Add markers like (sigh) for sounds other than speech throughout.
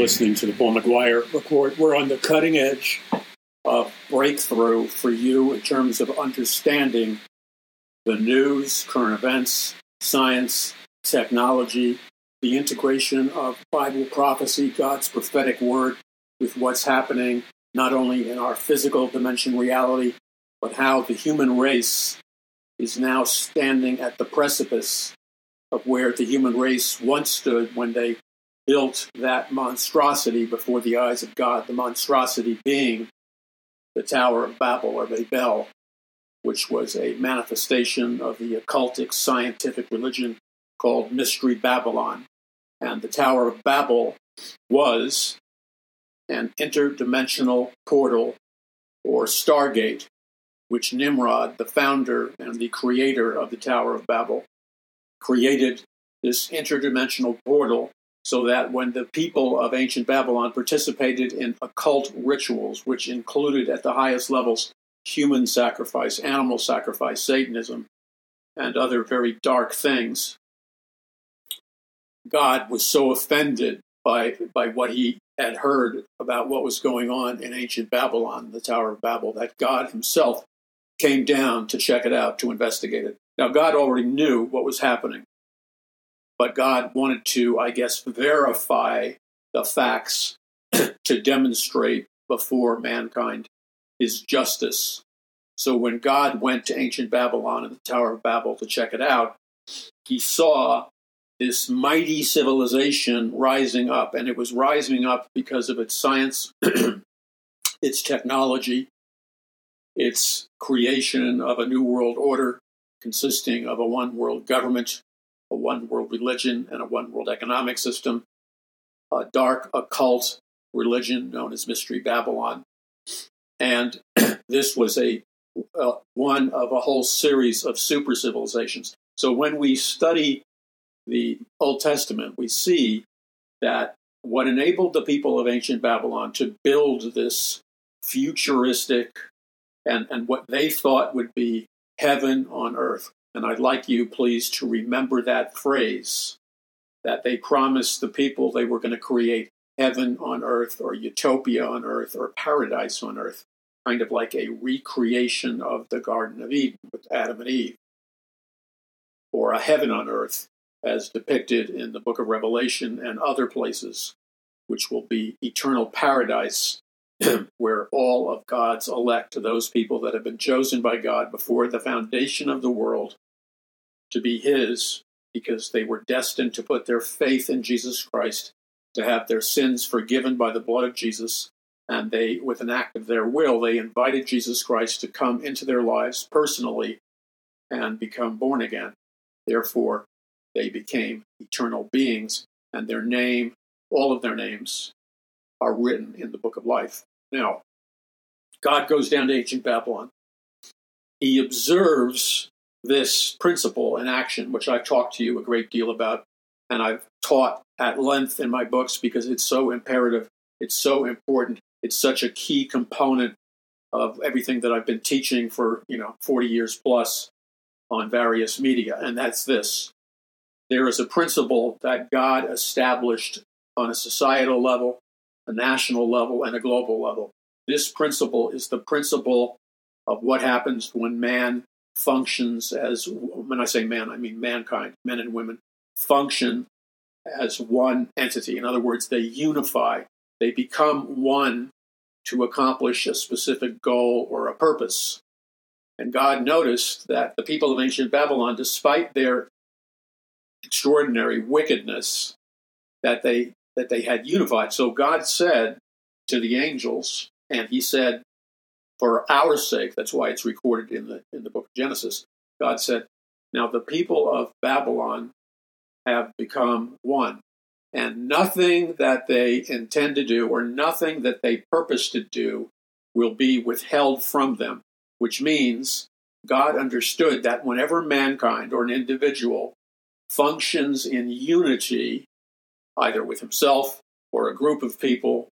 listening to the Paul McGuire report. We're on the cutting edge of breakthrough for you in terms of understanding the news, current events, science, technology, the integration of Bible prophecy, God's prophetic word, with what's happening not only in our physical dimension reality, but how the human race is now standing at the precipice of where the human race once stood when they built that monstrosity before the eyes of God, the monstrosity being the Tower of Babel or Babel, which was a manifestation of the occultic scientific religion called Mystery Babylon. And the Tower of Babel was an interdimensional portal or stargate, which Nimrod, the founder and the creator of the Tower of Babel, created this interdimensional portal so that when the people of ancient Babylon participated in occult rituals, which included at the highest levels human sacrifice, animal sacrifice, Satanism, and other very dark things, God was so offended by, by what he had heard about what was going on in ancient Babylon, the Tower of Babel, that God himself came down to check it out, to investigate it. Now, God already knew what was happening, but God wanted to, I guess, verify the facts (clears throat) to demonstrate before mankind his justice. So when God went to ancient Babylon and the Tower of Babel to check it out, he saw this mighty civilization rising up, and it was rising up because of its science, (clears throat) its technology, its creation of a new world order consisting of a one world government, a one world religion, and a one world economic system, a dark occult religion known as Mystery Babylon. And (clears throat) this was a uh, one of a whole series of super civilizations. So when we study the Old Testament, we see that what enabled the people of ancient Babylon to build this futuristic and, and what they thought would be heaven on earth. And I'd like you, please, to remember that phrase that they promised the people they were going to create heaven on earth or utopia on earth or paradise on earth, kind of like a recreation of the Garden of Eden with Adam and Eve, or a heaven on earth as depicted in the book of Revelation and other places, which will be eternal paradise, (clears throat) where all of God's elect, those people that have been chosen by God before the foundation of the world to be His, because they were destined to put their faith in Jesus Christ, to have their sins forgiven by the blood of Jesus. And they, with an act of their will, they invited Jesus Christ to come into their lives personally and become born again. Therefore, they became eternal beings, and their name, all of their names, are written in the book of life. Now, God goes down to ancient Babylon. He observes this principle in action, which I've talked to you a great deal about, and I've taught at length in my books because it's so imperative, it's so important, it's such a key component of everything that I've been teaching for, you know, 40 years plus on various media, and that's this there is a principle that God established on a societal level, a national level, and a global level. This principle is the principle of what happens when man functions as, when I say man, I mean mankind, men and women, function as one entity. In other words, they unify, they become one to accomplish a specific goal or a purpose. And God noticed that the people of ancient Babylon, despite their extraordinary wickedness that they that they had unified. So God said to the angels, and He said, "For our sake." That's why it's recorded in the in the book of Genesis. God said, "Now the people of Babylon have become one." And nothing that they intend to do or nothing that they purpose to do will be withheld from them, which means God understood that whenever mankind or an individual functions in unity, either with himself or a group of people,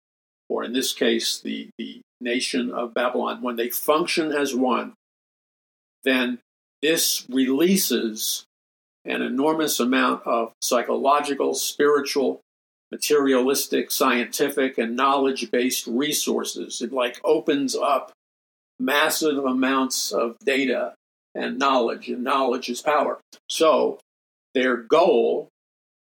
or in this case, the, the nation of Babylon, when they function as one, then this releases an enormous amount of psychological, spiritual, materialistic, scientific, and knowledge based resources. It like opens up massive amounts of data and knowledge, and knowledge is power. So their goal,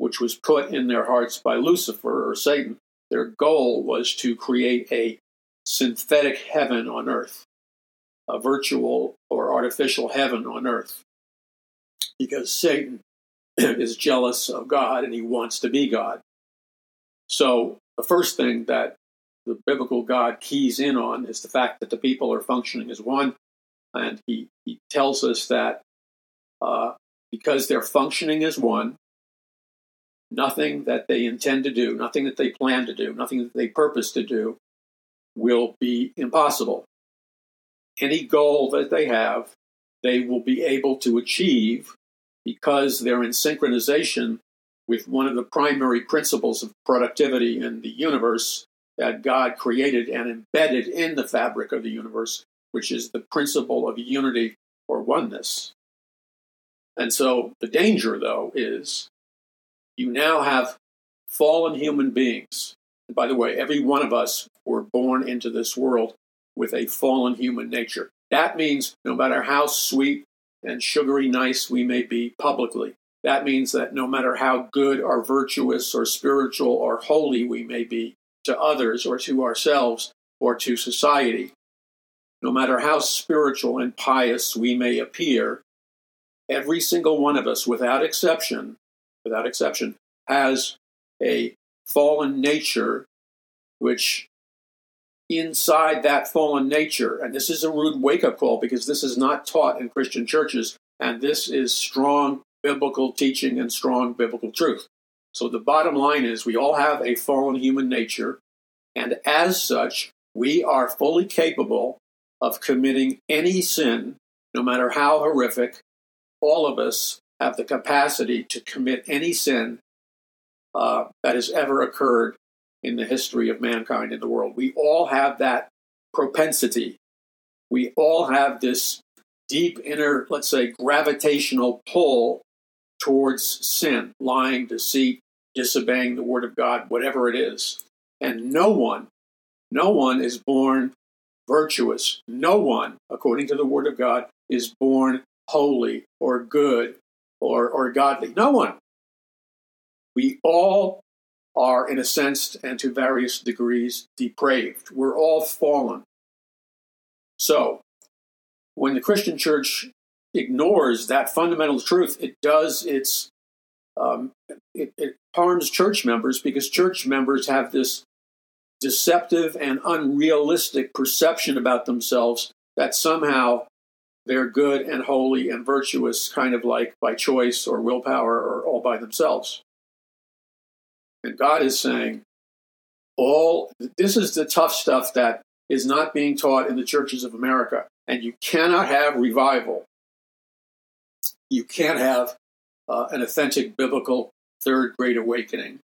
which was put in their hearts by Lucifer or Satan, their goal was to create a synthetic heaven on earth, a virtual or artificial heaven on earth. Because Satan (clears throat) is jealous of God and he wants to be God. So, the first thing that the biblical God keys in on is the fact that the people are functioning as one. And he, he tells us that uh, because they're functioning as one, nothing that they intend to do, nothing that they plan to do, nothing that they purpose to do will be impossible. Any goal that they have, they will be able to achieve because they're in synchronization with one of the primary principles of productivity in the universe that God created and embedded in the fabric of the universe, which is the principle of unity or oneness. And so the danger, though, is you now have fallen human beings. And by the way, every one of us were born into this world with a fallen human nature. That means no matter how sweet and sugary nice we may be publicly, that means that no matter how good or virtuous or spiritual or holy we may be to others or to ourselves or to society, no matter how spiritual and pious we may appear, every single one of us, without exception, without exception, has a fallen nature which inside that fallen nature, and this is a rude wake up call because this is not taught in Christian churches, and this is strong biblical teaching and strong biblical truth. So the bottom line is we all have a fallen human nature, and as such, we are fully capable of committing any sin, no matter how horrific. All of us have the capacity to commit any sin uh, that has ever occurred in the history of mankind in the world. We all have that propensity. We all have this deep inner, let's say, gravitational pull towards sin, lying, deceit, disobeying the word of God, whatever it is. And no one, no one is born virtuous. No one, according to the word of God, is born holy or good or, or godly. No one. We all are, in a sense, and to various degrees, depraved. We're all fallen. So, when the Christian church ignores that fundamental truth, it does its um, it, it harms church members because church members have this deceptive and unrealistic perception about themselves that somehow they're good and holy and virtuous, kind of like by choice or willpower or all by themselves. And God is saying, all this is the tough stuff that is not being taught in the churches of America. And you cannot have revival. You can't have uh, an authentic biblical third great awakening.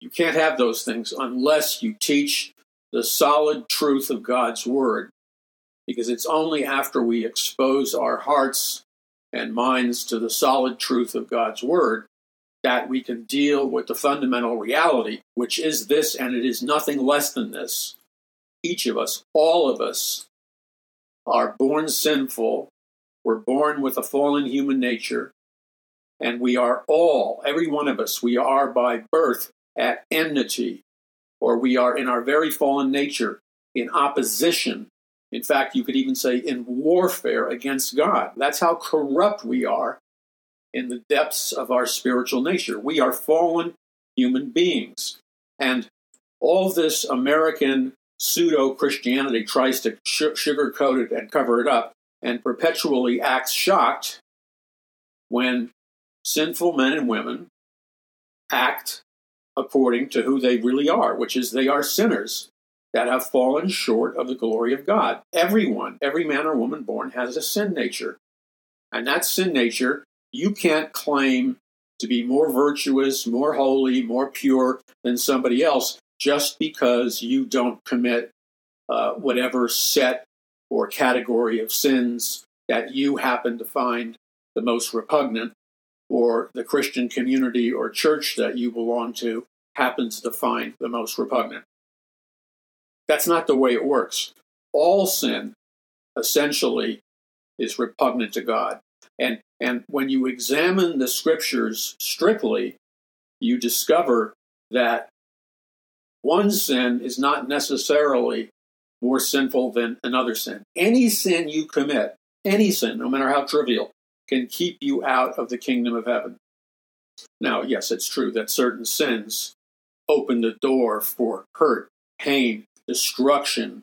You can't have those things unless you teach the solid truth of God's word, because it's only after we expose our hearts and minds to the solid truth of God's word that we can deal with the fundamental reality, which is this, and it is nothing less than this. Each of us, all of us, are born sinful. We're born with a fallen human nature. And we are all, every one of us, we are by birth at enmity, or we are in our very fallen nature in opposition. In fact, you could even say in warfare against God. That's how corrupt we are in the depths of our spiritual nature. We are fallen human beings. And all this American pseudo Christianity tries to sugarcoat it and cover it up and perpetually acts shocked when sinful men and women act according to who they really are, which is they are sinners that have fallen short of the glory of God. Everyone, every man or woman born has a sin nature. And that sin nature you can't claim to be more virtuous, more holy, more pure than somebody else just because you don't commit uh, whatever set or category of sins that you happen to find the most repugnant, or the Christian community or church that you belong to happens to find the most repugnant. That's not the way it works. All sin essentially is repugnant to God. And, and when you examine the scriptures strictly, you discover that one sin is not necessarily more sinful than another sin. Any sin you commit, any sin, no matter how trivial, can keep you out of the kingdom of heaven. Now, yes, it's true that certain sins open the door for hurt, pain, destruction,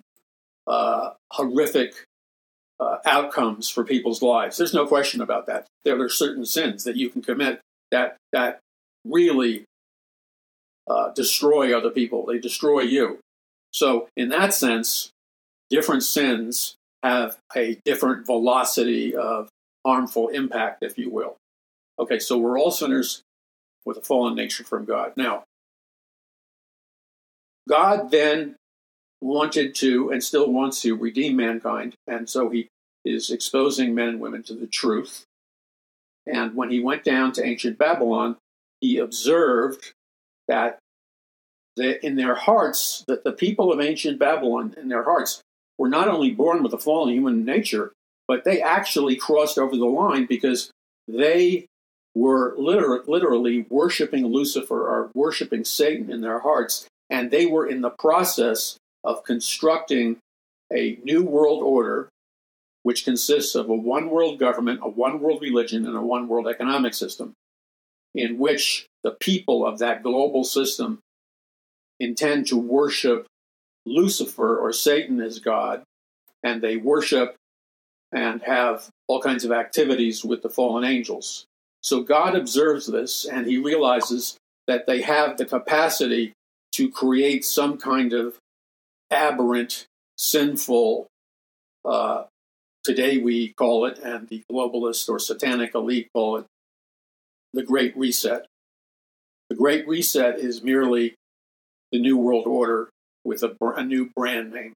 uh, horrific uh, outcomes for people's lives. There's no question about that. There are certain sins that you can commit that that really uh, destroy other people. They destroy you. So, in that sense, different sins have a different velocity of harmful impact, if you will. Okay, so we're all sinners with a fallen nature from God. Now, God then wanted to and still wants to redeem mankind, and so he is exposing men and women to the truth. And when he went down to ancient Babylon, he observed that the, in their hearts, that the people of ancient Babylon, in their hearts, were not only born with a fallen human nature, but they actually crossed over the line because they were liter- literally worshiping Lucifer or worshiping Satan in their hearts, and they were in the process of constructing a new world order, which consists of a one world government, a one world religion, and a one world economic system, in which the people of that global system intend to worship Lucifer or Satan as God, and they worship and have all kinds of activities with the fallen angels. So God observes this and he realizes that they have the capacity to create some kind of aberrant, sinful, uh, today we call it, and the globalist or satanic elite call it, the Great Reset. The Great Reset is merely the New World Order with a, a new brand name.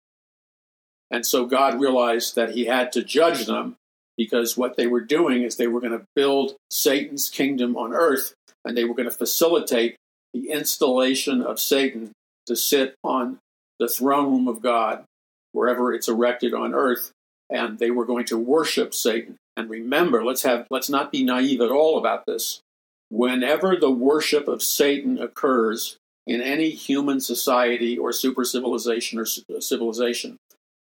And so God realized that he had to judge them because what they were doing is they were going to build Satan's kingdom on earth and they were going to facilitate the installation of Satan to sit on the throne room of God wherever it's erected on earth and they were going to worship Satan. And remember, let's have let's not be naive at all about this. Whenever the worship of Satan occurs in any human society or super civilization or civilization,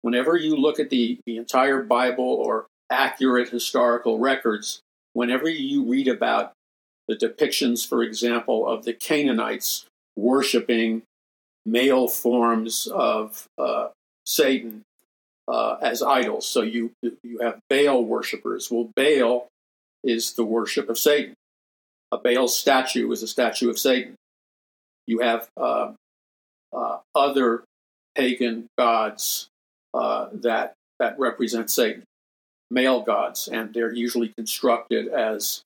whenever you look at the, the entire Bible or accurate historical records, whenever you read about the depictions, for example, of the Canaanites worshiping male forms of uh, Satan uh, as idols. So you you have Baal worshippers. Well, Baal is the worship of Satan. A Baal statue is a statue of Satan. You have uh, uh other pagan gods uh, that that represent Satan, male gods, and they're usually constructed as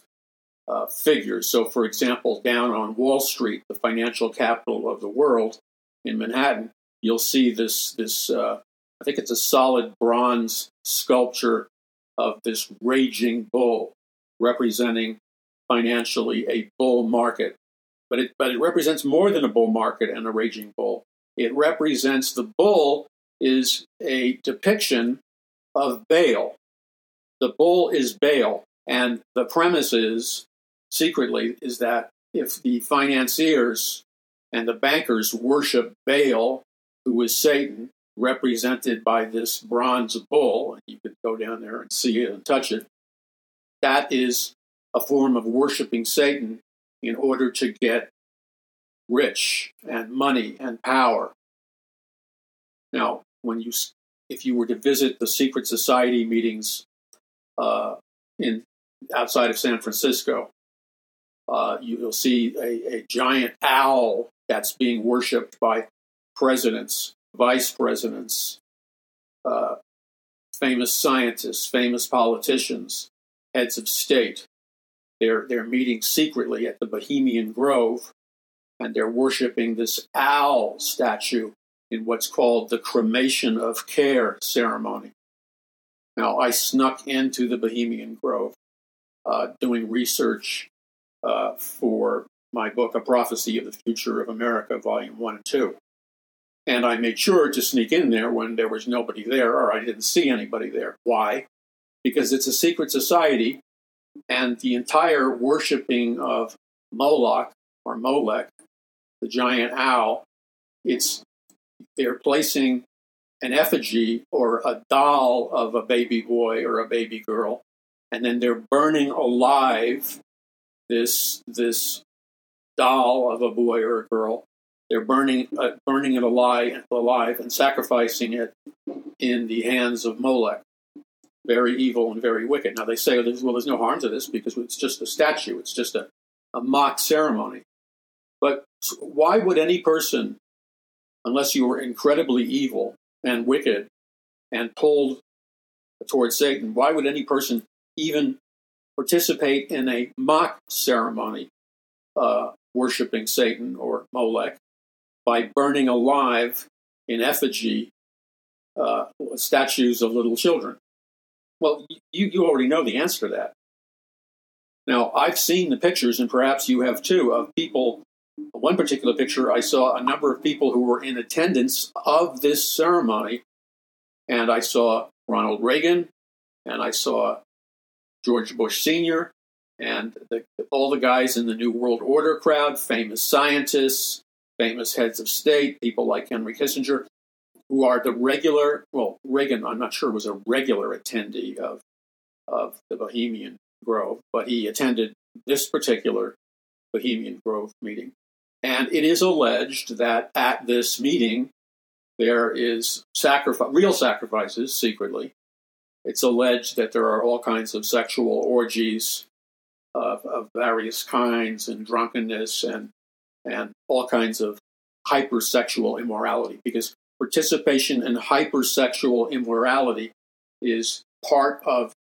uh, figures. So, for example, down on Wall Street, the financial capital of the world, in Manhattan, you'll see this this uh, I think it's a solid bronze sculpture of this raging bull representing financially a bull market. But it but it represents more than a bull market and a raging bull. It represents the bull is a depiction of Baal. The bull is Baal, and the premise is secretly is that if the financiers and the bankers worship Baal, who is Satan, represented by this bronze bull. You could go down there and see it and touch it. That is a form of worshiping Satan in order to get rich and money and power. Now, when you, if you were to visit the secret society meetings uh, in outside of San Francisco, uh, you'll see a, a giant owl that's being worshipped by presidents, vice presidents, uh, famous scientists, famous politicians, heads of state. They're, they're meeting secretly at the Bohemian Grove and they're worshiping this owl statue in what's called the cremation of care ceremony. Now, I snuck into the Bohemian Grove uh, doing research uh, for my book, A Prophecy of the Future of America, Volume 1 and 2. And I made sure to sneak in there when there was nobody there or I didn't see anybody there. Why? Because it's a secret society, and the entire worshiping of Moloch or Molech, the giant owl, it's they're placing an effigy or a doll of a baby boy or a baby girl, and then they're burning alive this this doll of a boy or a girl. They're burning uh, burning it alive, alive and sacrificing it in the hands of Molech. Very evil and very wicked. Now they say, well, there's no harm to this because it's just a statue. It's just a, a mock ceremony. But why would any person, unless you were incredibly evil and wicked and pulled towards Satan, why would any person even participate in a mock ceremony uh, worshiping Satan or Molech by burning alive in effigy uh, statues of little children? Well, you, you already know the answer to that. Now, I've seen the pictures, and perhaps you have too, of people. One particular picture, I saw a number of people who were in attendance of this ceremony, and I saw Ronald Reagan, and I saw George Bush Sr., and the, all the guys in the New World Order crowd, famous scientists, famous heads of state, people like Henry Kissinger, who are the regular, well, Reagan, I'm not sure, was a regular attendee of, of the Bohemian Grove, but he attended this particular Bohemian Grove meeting. And it is alleged that at this meeting, there is sacrifice, real sacrifices secretly, it's alleged that there are all kinds of sexual orgies of, of various kinds and drunkenness and and all kinds of hypersexual immorality because participation in hypersexual immorality is part of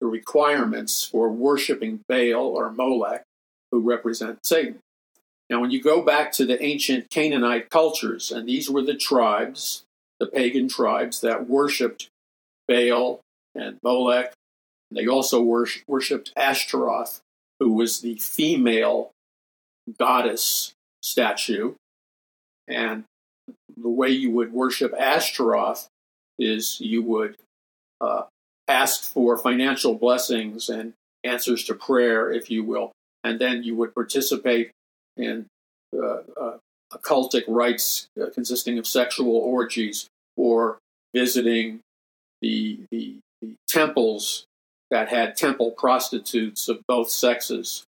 the requirements for worshiping Baal or Molech, who represent Satan. Now, when you go back to the ancient Canaanite cultures, and these were the tribes, the pagan tribes that worshipped Baal and Molech. They also worshipped Ashtaroth, who was the female goddess statue. And the way you would worship Ashtaroth is you would uh, ask for financial blessings and answers to prayer, if you will, and then you would participate in uh, uh, occultic rites uh, consisting of sexual orgies or visiting the the the temples that had temple prostitutes of both sexes.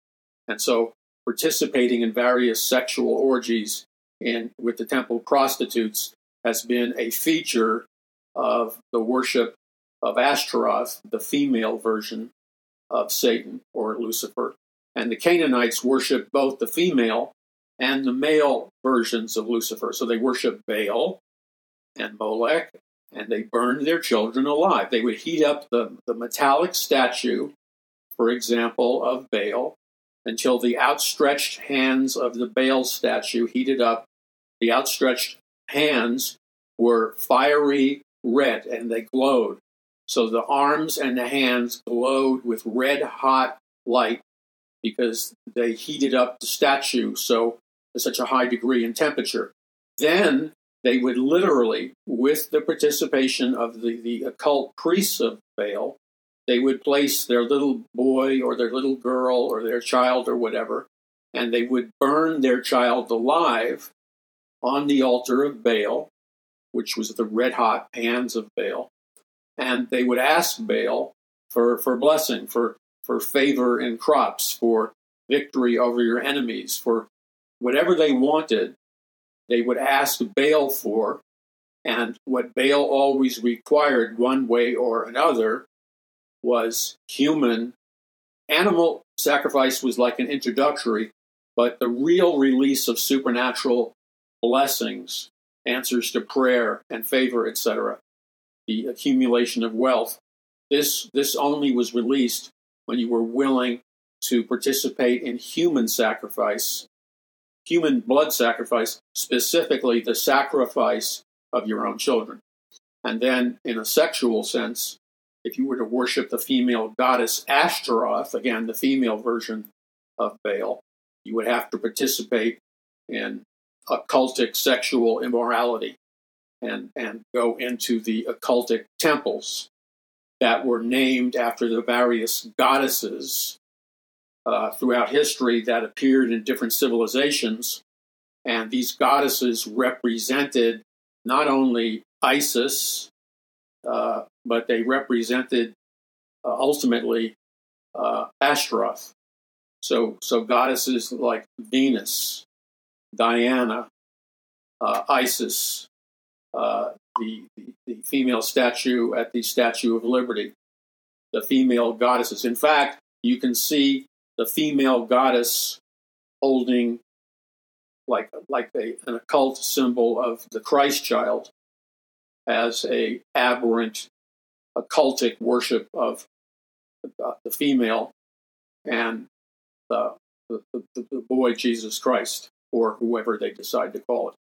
And so participating in various sexual orgies in, with the temple prostitutes has been a feature of the worship of Ashtaroth, the female version of Satan or Lucifer. And the Canaanites worship both the female and the male versions of Lucifer. So they worship Baal and Molech and they burned their children alive. They would heat up the, the metallic statue, for example, of Baal, until the outstretched hands of the Baal statue heated up. The outstretched hands were fiery red and they glowed. So the arms and the hands glowed with red hot light because they heated up the statue so to such a high degree in temperature. Then they would literally, with the participation of the, the occult priests of Baal, they would place their little boy or their little girl or their child or whatever, and they would burn their child alive on the altar of Baal, which was the red hot pans of Baal, and they would ask Baal for, for blessing, for, for favor in crops, for victory over your enemies, for whatever they wanted they would ask Baal for, and what Baal always required, one way or another, was human. Animal sacrifice was like an introductory, but the real release of supernatural blessings, answers to prayer and favor, etc., the accumulation of wealth, this, this only was released when you were willing to participate in human sacrifice human blood sacrifice, specifically the sacrifice of your own children. And then, in a sexual sense, if you were to worship the female goddess Ashtaroth, again, the female version of Baal, you would have to participate in occultic sexual immorality and, and go into the occultic temples that were named after the various goddesses uh, throughout history that appeared in different civilizations. And these goddesses represented not only Isis, uh, but they represented uh, ultimately uh, Ashtaroth. So, so goddesses like Venus, Diana, uh, Isis, the, the female statue at the Statue of Liberty, the female goddesses. In fact, you can see the female goddess holding like like a, an occult symbol of the Christ child as a aberrant occultic worship of the, uh, the female and the, the, the, the boy Jesus Christ or whoever they decide to call it.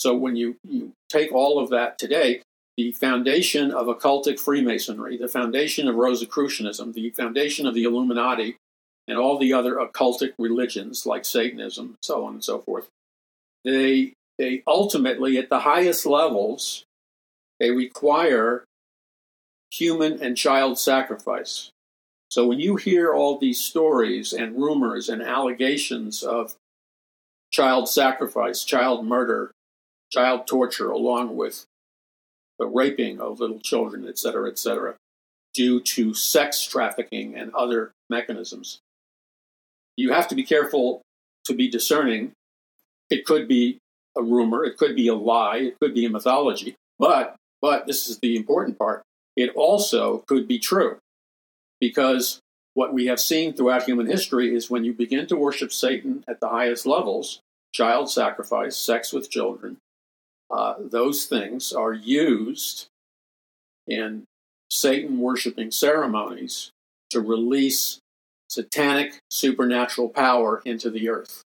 So when you, you take all of that today, the foundation of occultic Freemasonry, the foundation of Rosicrucianism, the foundation of the Illuminati, and all the other occultic religions like Satanism, so on and so forth, they they ultimately at the highest levels they require human and child sacrifice. So when you hear all these stories and rumors and allegations of child sacrifice, child murder, child torture, along with the raping of little children, etc., etc., due to sex trafficking and other mechanisms. You have to be careful to be discerning. It could be a rumor, it could be a lie, it could be a mythology, but but this is the important part. It also could be true because what we have seen throughout human history is when you begin to worship Satan at the highest levels, child sacrifice, sex with children, uh, those things are used in Satan worshiping ceremonies to release satanic supernatural power into the earth.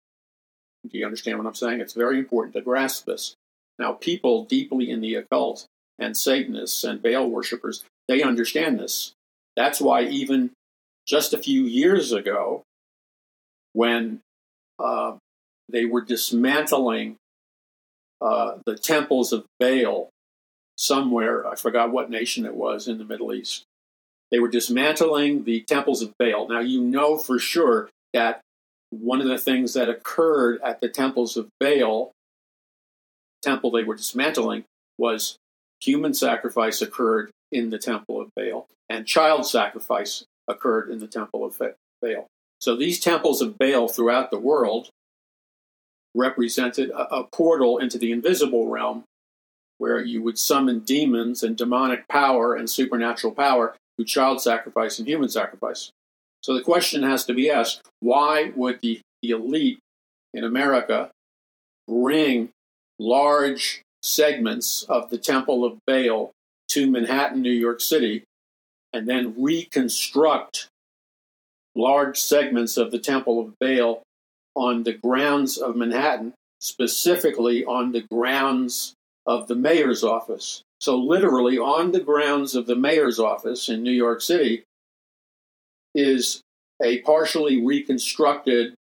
Do you understand what I'm saying? It's very important to grasp this. Now, people deeply in the occult and Satanists and Baal worshippers, they understand this. That's why, even just a few years ago, when uh, they were dismantling uh, the temples of Baal somewhere, I forgot what nation it was in the Middle East. They were dismantling the temples of Baal. Now, you know for sure that one of the things that occurred at the temples of Baal, temple they were dismantling, was human sacrifice occurred in the temple of Baal, and child sacrifice occurred in the temple of Baal. So these temples of Baal throughout the world represented a, a portal into the invisible realm where you would summon demons and demonic power and supernatural power through child sacrifice and human sacrifice. So the question has to be asked why would the, the elite in America bring large segments of the Temple of Baal to Manhattan, New York City, and then reconstruct large segments of the Temple of Baal on the grounds of Manhattan, specifically on the grounds of the mayor's office. So, literally, on the grounds of the mayor's office in New York City is a partially reconstructed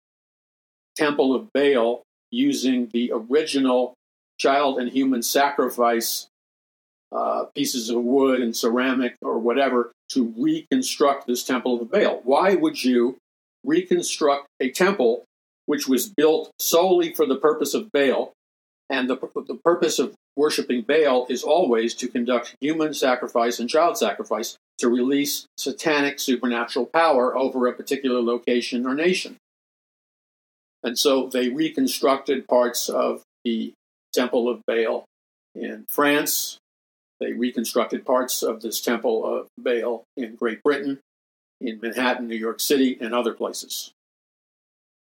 Temple of Baal using the original child and human sacrifice uh, pieces of wood and ceramic or whatever to reconstruct this Temple of Baal. Why would you reconstruct a temple which was built solely for the purpose of Baal. And the, the purpose of worshiping Baal is always to conduct human sacrifice and child sacrifice to release satanic supernatural power over a particular location or nation. And so they reconstructed parts of the Temple of Baal in France. They reconstructed parts of this Temple of Baal in Great Britain, in Manhattan, New York City, and other places.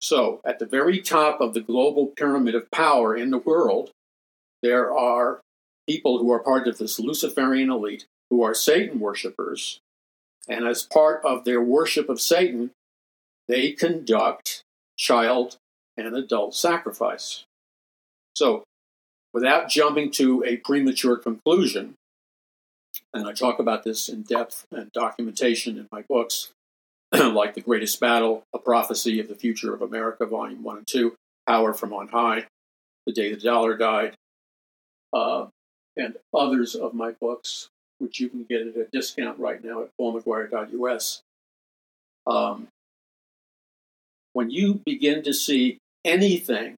So, at the very top of the global pyramid of power in the world, there are people who are part of this Luciferian elite who are Satan worshippers. And as part of their worship of Satan, they conduct child and adult sacrifice. So, without jumping to a premature conclusion, and I talk about this in depth and documentation in my books, (clears throat) like The Greatest Battle, A Prophecy of the Future of America, Volume 1 and 2, Power from On High, The Day the Dollar Died, uh, and others of my books, which you can get at a discount right now at paulmcguire.us. Um, when you begin to see anything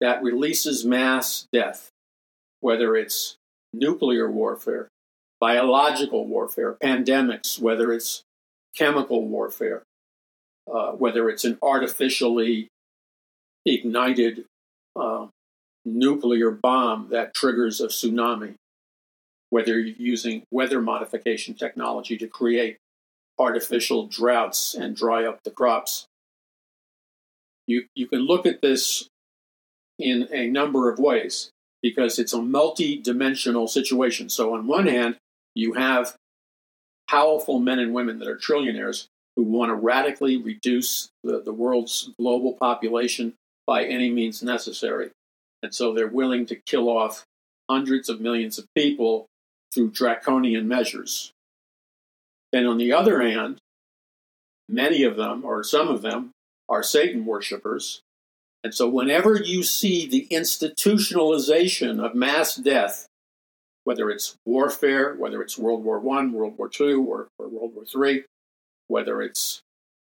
that releases mass death, whether it's nuclear warfare, biological warfare, pandemics, whether it's chemical warfare, uh, whether it's an artificially ignited uh, nuclear bomb that triggers a tsunami, whether you're using weather modification technology to create artificial droughts and dry up the crops. You, you can look at this in a number of ways because it's a multi dimensional situation. So, on one hand, you have powerful men and women that are trillionaires who want to radically reduce the, the world's global population by any means necessary. And so they're willing to kill off hundreds of millions of people through draconian measures. And on the other hand, many of them, or some of them, are Satan worshippers. And so whenever you see the institutionalization of mass death, whether it's warfare, whether it's World War I, World War II, or, or World War III, whether it's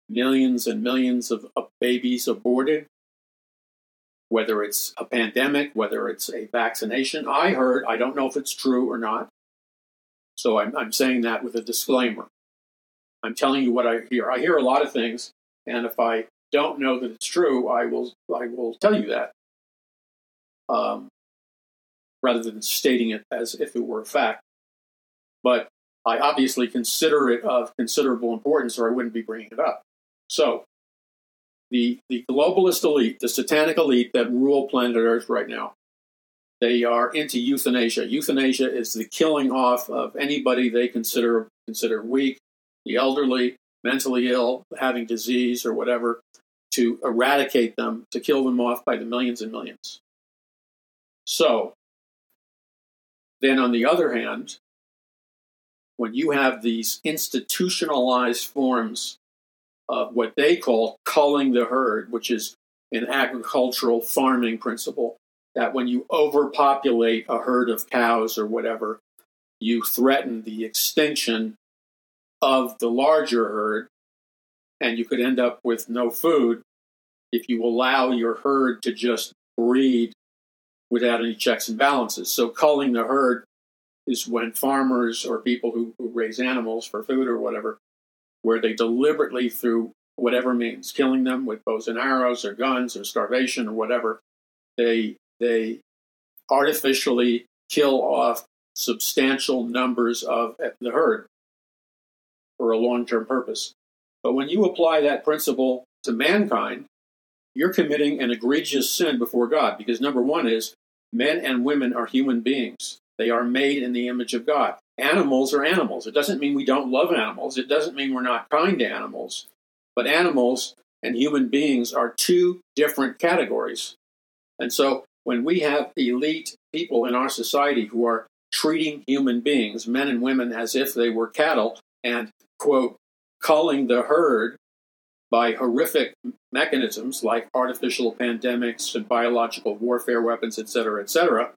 millions and millions of, of babies aborted, whether it's a pandemic, whether it's a vaccination. I heard, I don't know if it's true or not. So I'm, I'm saying that with a disclaimer. I'm telling you what I hear. I hear a lot of things, and if I don't know that it's true, I will I will tell you that, um, rather than stating it as if it were a fact. But I obviously consider it of considerable importance, or I wouldn't be bringing it up. So the, the globalist elite, the satanic elite that rule planet Earth right now, they are into euthanasia. Euthanasia is the killing off of anybody they consider consider weak, the elderly, mentally ill, having disease or whatever, to eradicate them, to kill them off by the millions and millions. So, then on the other hand, when you have these institutionalized forms of what they call culling the herd, which is an agricultural farming principle that when you overpopulate a herd of cows or whatever, you threaten the extinction of the larger herd, and you could end up with no food if you allow your herd to just breed without any checks and balances. So, culling the herd is when farmers or people who, who raise animals for food or whatever where they deliberately, through whatever means, killing them with bows and arrows or guns or starvation or whatever, they they artificially kill off substantial numbers of the herd for a long-term purpose. But when you apply that principle to mankind, you're committing an egregious sin before God because number one is men and women are human beings. They are made in the image of God animals are animals. It doesn't mean we don't love animals. It doesn't mean we're not kind to animals. But animals and human beings are two different categories. And so when we have elite people in our society who are treating human beings, men and women, as if they were cattle and, quote, culling the herd by horrific mechanisms like artificial pandemics and biological warfare weapons, et cetera, et cetera,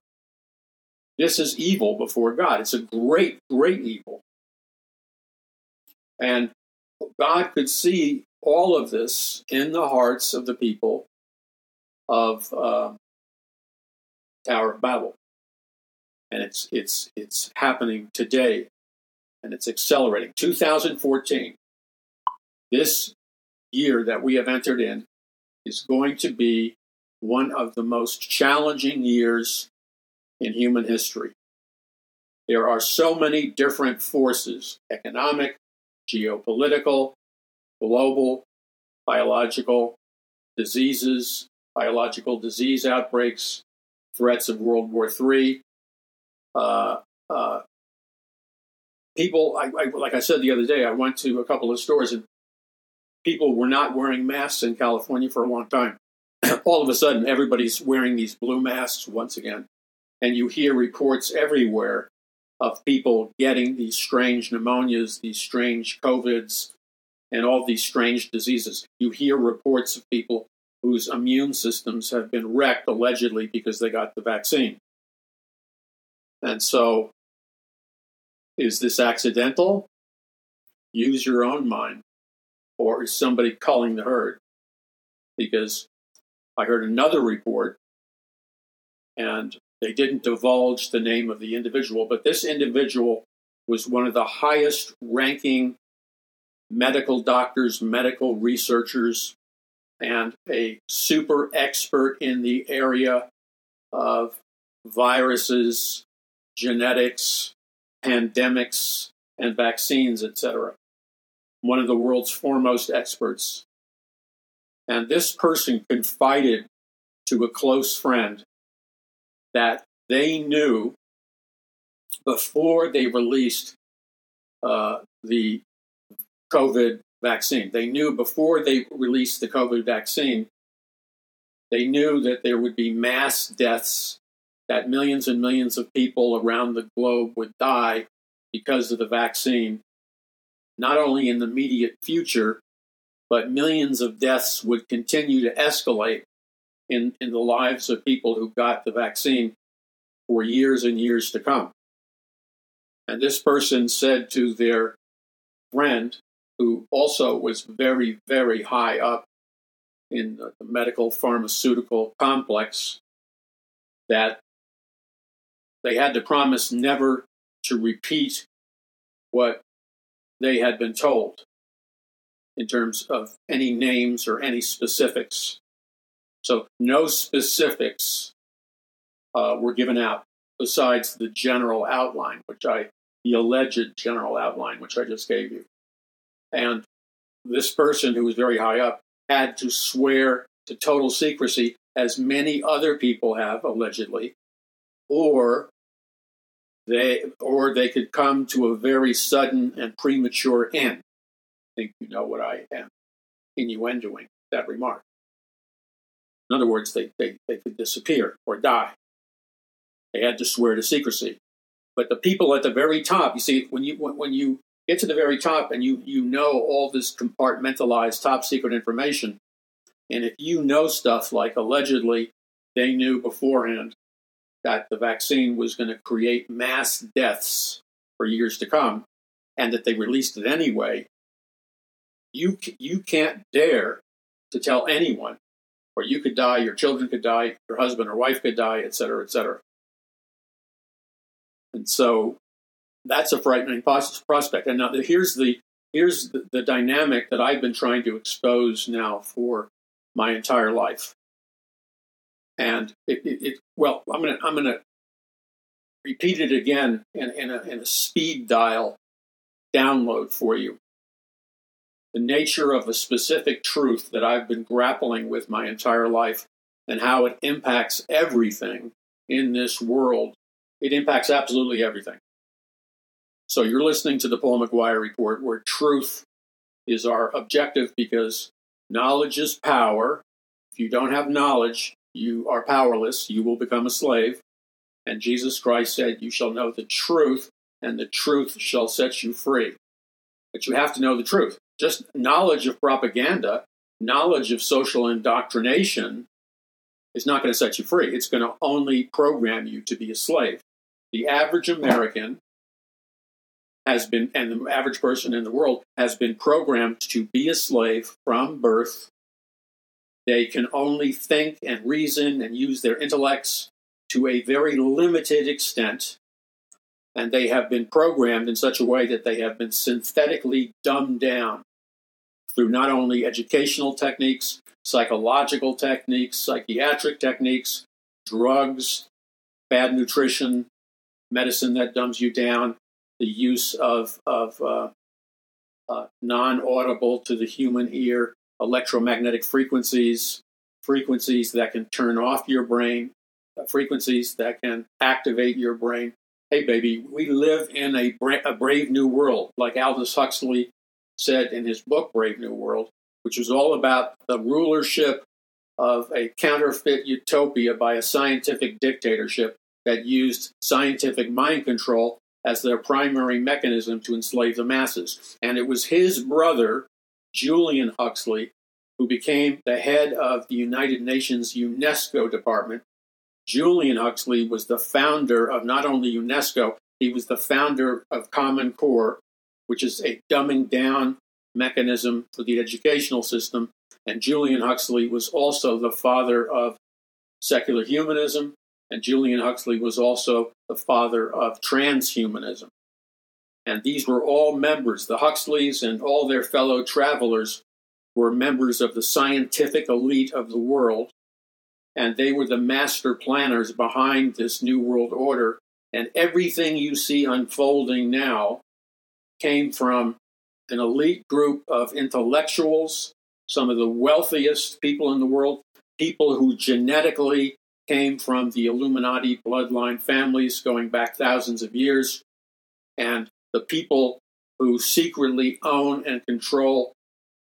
this is evil before God. It's a great, great evil. And God could see all of this in the hearts of the people of uh, Tower of Babel. And it's, it's, it's happening today, and it's accelerating. 2014, this year that we have entered in, is going to be one of the most challenging years in human history. There are so many different forces economic, geopolitical, global, biological, diseases, biological disease outbreaks, threats of World War III. Uh, uh, people, I, I, like I said the other day, I went to a couple of stores and people were not wearing masks in California for a long time. (clears throat) All of a sudden, everybody's wearing these blue masks once again and you hear reports everywhere of people getting these strange pneumonias, these strange COVIDs, and all these strange diseases. You hear reports of people whose immune systems have been wrecked allegedly because they got the vaccine. And so, is this accidental? Use your own mind. Or is somebody culling the herd? Because I heard another report, and they didn't divulge the name of the individual, but this individual was one of the highest ranking medical doctors, medical researchers, and a super expert in the area of viruses, genetics, pandemics, and vaccines, etc. One of the world's foremost experts. And this person confided to a close friend that they knew before they released uh, the COVID vaccine. They knew before they released the COVID vaccine, they knew that there would be mass deaths, that millions and millions of people around the globe would die because of the vaccine, not only in the immediate future, but millions of deaths would continue to escalate in, in the lives of people who got the vaccine for years and years to come. And this person said to their friend, who also was very, very high up in the medical pharmaceutical complex, that they had to promise never to repeat what they had been told in terms of any names or any specifics. So, no specifics uh, were given out besides the general outline, which I, the alleged general outline, which I just gave you. And this person who was very high up had to swear to total secrecy, as many other people have allegedly, or they or they could come to a very sudden and premature end. I think you know what I am innuendoing that remark. In other words, they, they, they could disappear or die. They had to swear to secrecy. But the people at the very top, you see, when you when you get to the very top and you you know all this compartmentalized top secret information, and if you know stuff like allegedly they knew beforehand that the vaccine was going to create mass deaths for years to come, and that they released it anyway, you you can't dare to tell anyone, or you could die, your children could die, your husband or wife could die, et cetera, et cetera. And so that's a frightening prospect. And now here's the here's the, the dynamic that I've been trying to expose now for my entire life. And it, it, it well, I'm gonna I'm gonna repeat it again in, in, a, in a speed dial download for you. The nature of a specific truth that I've been grappling with my entire life and how it impacts everything in this world. It impacts absolutely everything. So you're listening to the Paul McGuire Report, where truth is our objective because knowledge is power. If you don't have knowledge, you are powerless. You will become a slave. And Jesus Christ said, You shall know the truth, and the truth shall set you free. But you have to know the truth. Just knowledge of propaganda, knowledge of social indoctrination is not going to set you free. It's going to only program you to be a slave. The average American has been, and the average person in the world has been programmed to be a slave from birth. They can only think and reason and use their intellects to a very limited extent. And they have been programmed in such a way that they have been synthetically dumbed down through not only educational techniques, psychological techniques, psychiatric techniques, drugs, bad nutrition, medicine that dumbs you down, the use of, of uh, uh, non audible to the human ear electromagnetic frequencies, frequencies that can turn off your brain, uh, frequencies that can activate your brain. Hey, baby, we live in a, bra- a brave new world, like Aldous Huxley said in his book, Brave New World, which was all about the rulership of a counterfeit utopia by a scientific dictatorship that used scientific mind control as their primary mechanism to enslave the masses. And it was his brother, Julian Huxley, who became the head of the United Nations UNESCO department. Julian Huxley was the founder of not only UNESCO, he was the founder of Common Core, which is a dumbing down mechanism for the educational system. And Julian Huxley was also the father of secular humanism, and Julian Huxley was also the father of transhumanism. And these were all members, the Huxleys and all their fellow travelers were members of the scientific elite of the world. And they were the master planners behind this New World Order. And everything you see unfolding now came from an elite group of intellectuals, some of the wealthiest people in the world, people who genetically came from the Illuminati bloodline families going back thousands of years. And the people who secretly own and control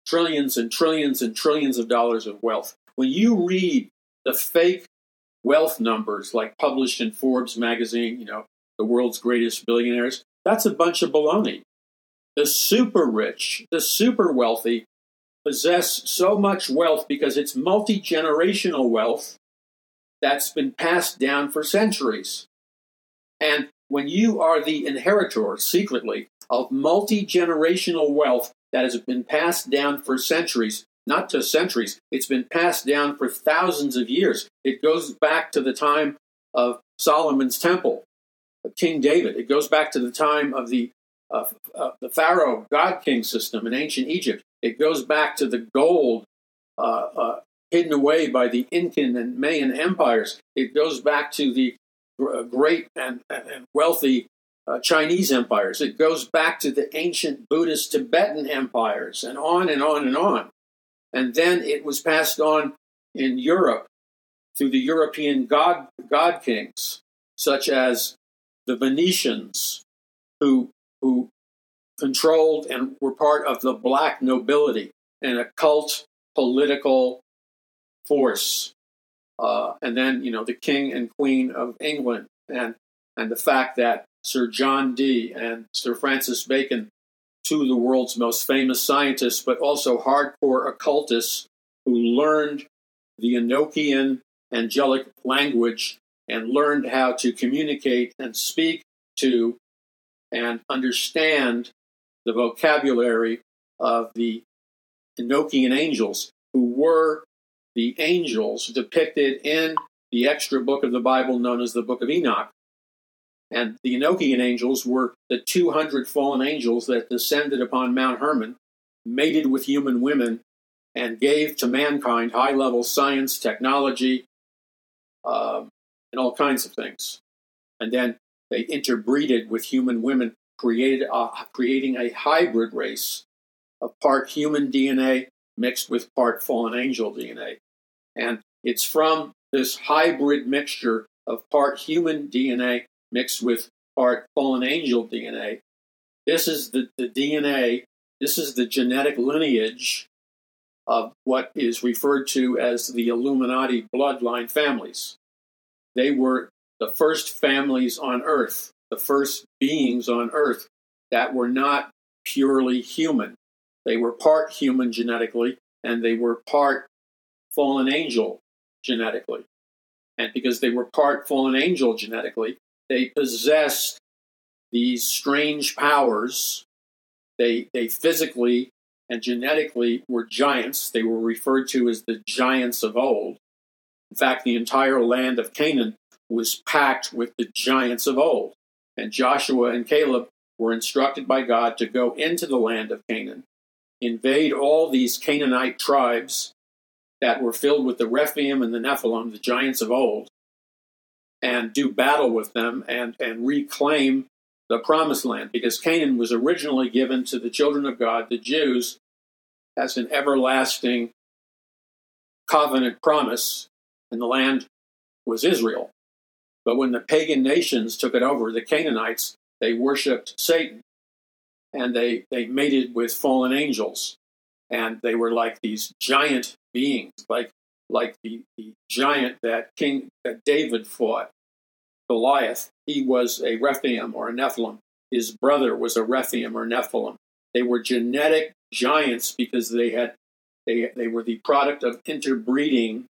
trillions and trillions and trillions of dollars of wealth. When you read the fake wealth numbers, like published in Forbes magazine, you know, the world's greatest billionaires, that's a bunch of baloney. The super rich, the super wealthy, possess so much wealth because it's multi generational wealth that's been passed down for centuries. And when you are the inheritor secretly of multi generational wealth that has been passed down for centuries, not just centuries, it's been passed down for thousands of years. It goes back to the time of Solomon's temple, King David. It goes back to the time of the uh, uh, the Pharaoh God King system in ancient Egypt. It goes back to the gold uh, uh hidden away by the Incan and Mayan empires. It goes back to the uh, great and, and wealthy uh, Chinese empires. It goes back to the ancient Buddhist Tibetan empires and on and on and on. And then it was passed on in Europe through the European god, god kings, such as the Venetians, who, who controlled and were part of the black nobility, an occult political force. Uh, and then you know the King and Queen of England, and and the fact that Sir John Dee and Sir Francis Bacon, two of the world's most famous scientists, but also hardcore occultists who learned the Enochian angelic language and learned how to communicate and speak to and understand the vocabulary of the Enochian angels, who were the angels depicted in the extra book of the Bible known as the Book of Enoch. And the Enochian angels were the 200 fallen angels that descended upon Mount Hermon, mated with human women, and gave to mankind high level science, technology, um, and all kinds of things. And then they interbreeded with human women, created a, creating a hybrid race of part human DNA mixed with part fallen angel DNA. And it's from this hybrid mixture of part human DNA mixed with part fallen angel DNA. This is the, the DNA, this is the genetic lineage of what is referred to as the Illuminati bloodline families. They were the first families on earth, the first beings on earth that were not purely human. They were part human genetically, and they were part fallen angel genetically. And because they were part fallen angel genetically, they possessed these strange powers. They, they physically and genetically were giants. They were referred to as the giants of old. In fact, the entire land of Canaan was packed with the giants of old. And Joshua and Caleb were instructed by God to go into the land of Canaan, invade all these Canaanite tribes, that were filled with the Rephaim and the Nephilim, the giants of old, and do battle with them and, and reclaim the promised land because Canaan was originally given to the children of God, the Jews, as an everlasting covenant promise, and the land was Israel. But when the pagan nations took it over, the Canaanites, they worshiped Satan and they, they mated with fallen angels. And they were like these giant beings, like like the, the giant that King that David fought, Goliath. He was a Rephaim or a Nephilim. His brother was a Rephaim or Nephilim. They were genetic giants because they had they they were the product of interbreeding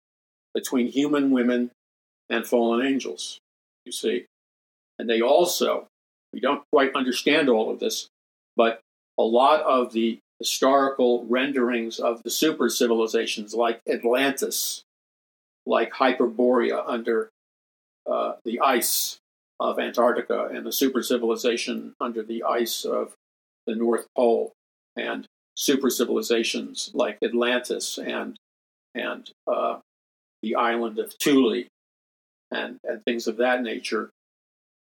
between human women and fallen angels. You see, and they also we don't quite understand all of this, but a lot of the historical renderings of the super civilizations like Atlantis, like Hyperborea under uh, the ice of Antarctica, and the super civilization under the ice of the North Pole, and super civilizations like Atlantis and and uh, the island of Thule, and and things of that nature.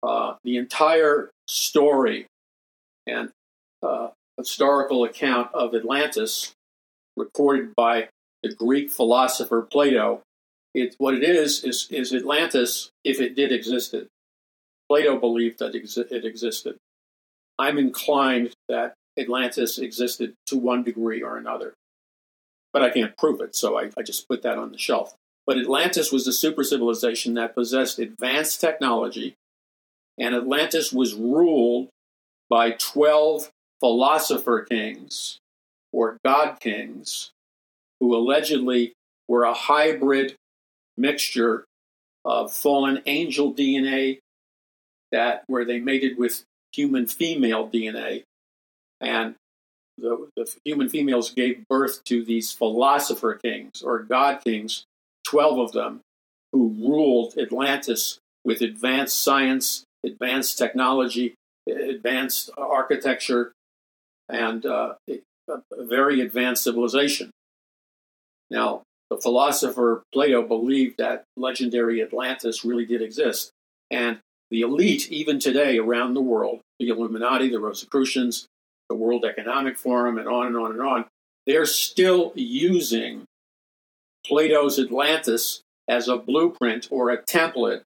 Uh, the entire story and uh, historical account of Atlantis, recorded by the Greek philosopher Plato, it, what it is, is is Atlantis if it did existed. Plato believed that it existed. I'm inclined that Atlantis existed to one degree or another, but I can't prove it, so I, I just put that on the shelf. But Atlantis was a super civilization that possessed advanced technology, and Atlantis was ruled by 12 philosopher kings or god kings who allegedly were a hybrid mixture of fallen angel DNA that where they mated with human female DNA and the, the human females gave birth to these philosopher kings or god kings 12 of them who ruled Atlantis with advanced science advanced technology advanced architecture and uh, a very advanced civilization. Now, the philosopher Plato believed that legendary Atlantis really did exist. And the elite, even today around the world, the Illuminati, the Rosicrucians, the World Economic Forum, and on and on and on, they're still using Plato's Atlantis as a blueprint or a template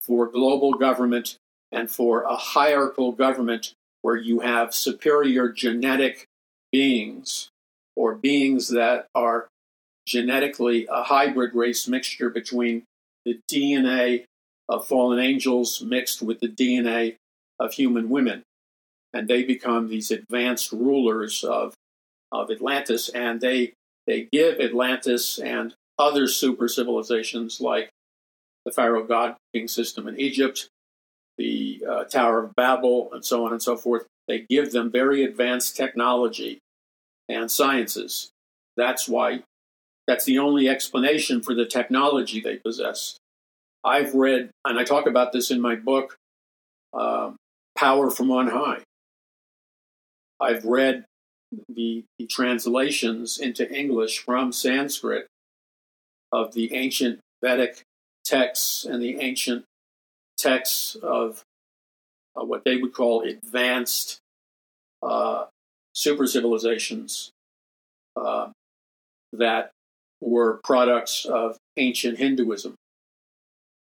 for global government and for a hierarchical government where you have superior genetic beings or beings that are genetically a hybrid race mixture between the DNA of fallen angels mixed with the DNA of human women. And they become these advanced rulers of, of Atlantis, and they, they give Atlantis and other super civilizations like the Pharaoh God King system in Egypt the uh, Tower of Babel, and so on and so forth. They give them very advanced technology and sciences. That's why, that's the only explanation for the technology they possess. I've read, and I talk about this in my book, uh, Power from On High. I've read the, the translations into English from Sanskrit of the ancient Vedic texts and the ancient texts of uh, what they would call advanced uh, super civilizations uh, that were products of ancient Hinduism.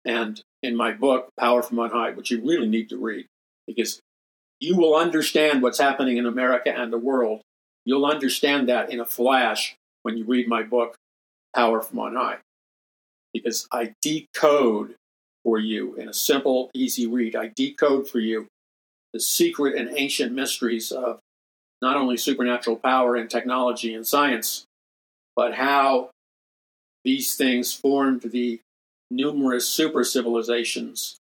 And in my book, Power from On High, which you really need to read, because you will understand what's happening in America and the world. You'll understand that in a flash when you read my book, Power from On High, because I decode for you in a simple, easy read. I decode for you the secret and ancient mysteries of not only supernatural power and technology and science, but how these things formed the numerous super civilizations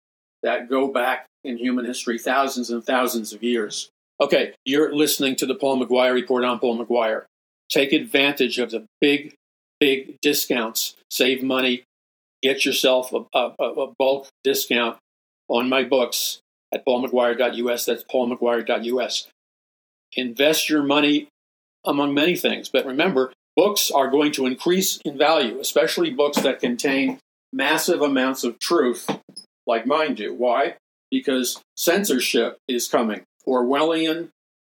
that go back in human history thousands and thousands of years. Okay, you're listening to the Paul McGuire Report on Paul McGuire. Take advantage of the big, big discounts. Save money get yourself a, a, a bulk discount on my books at paulmcguire.us. That's paulmcguire.us. Invest your money among many things, but remember, books are going to increase in value, especially books that contain massive amounts of truth, like mine do. Why? Because censorship is coming. Orwellian,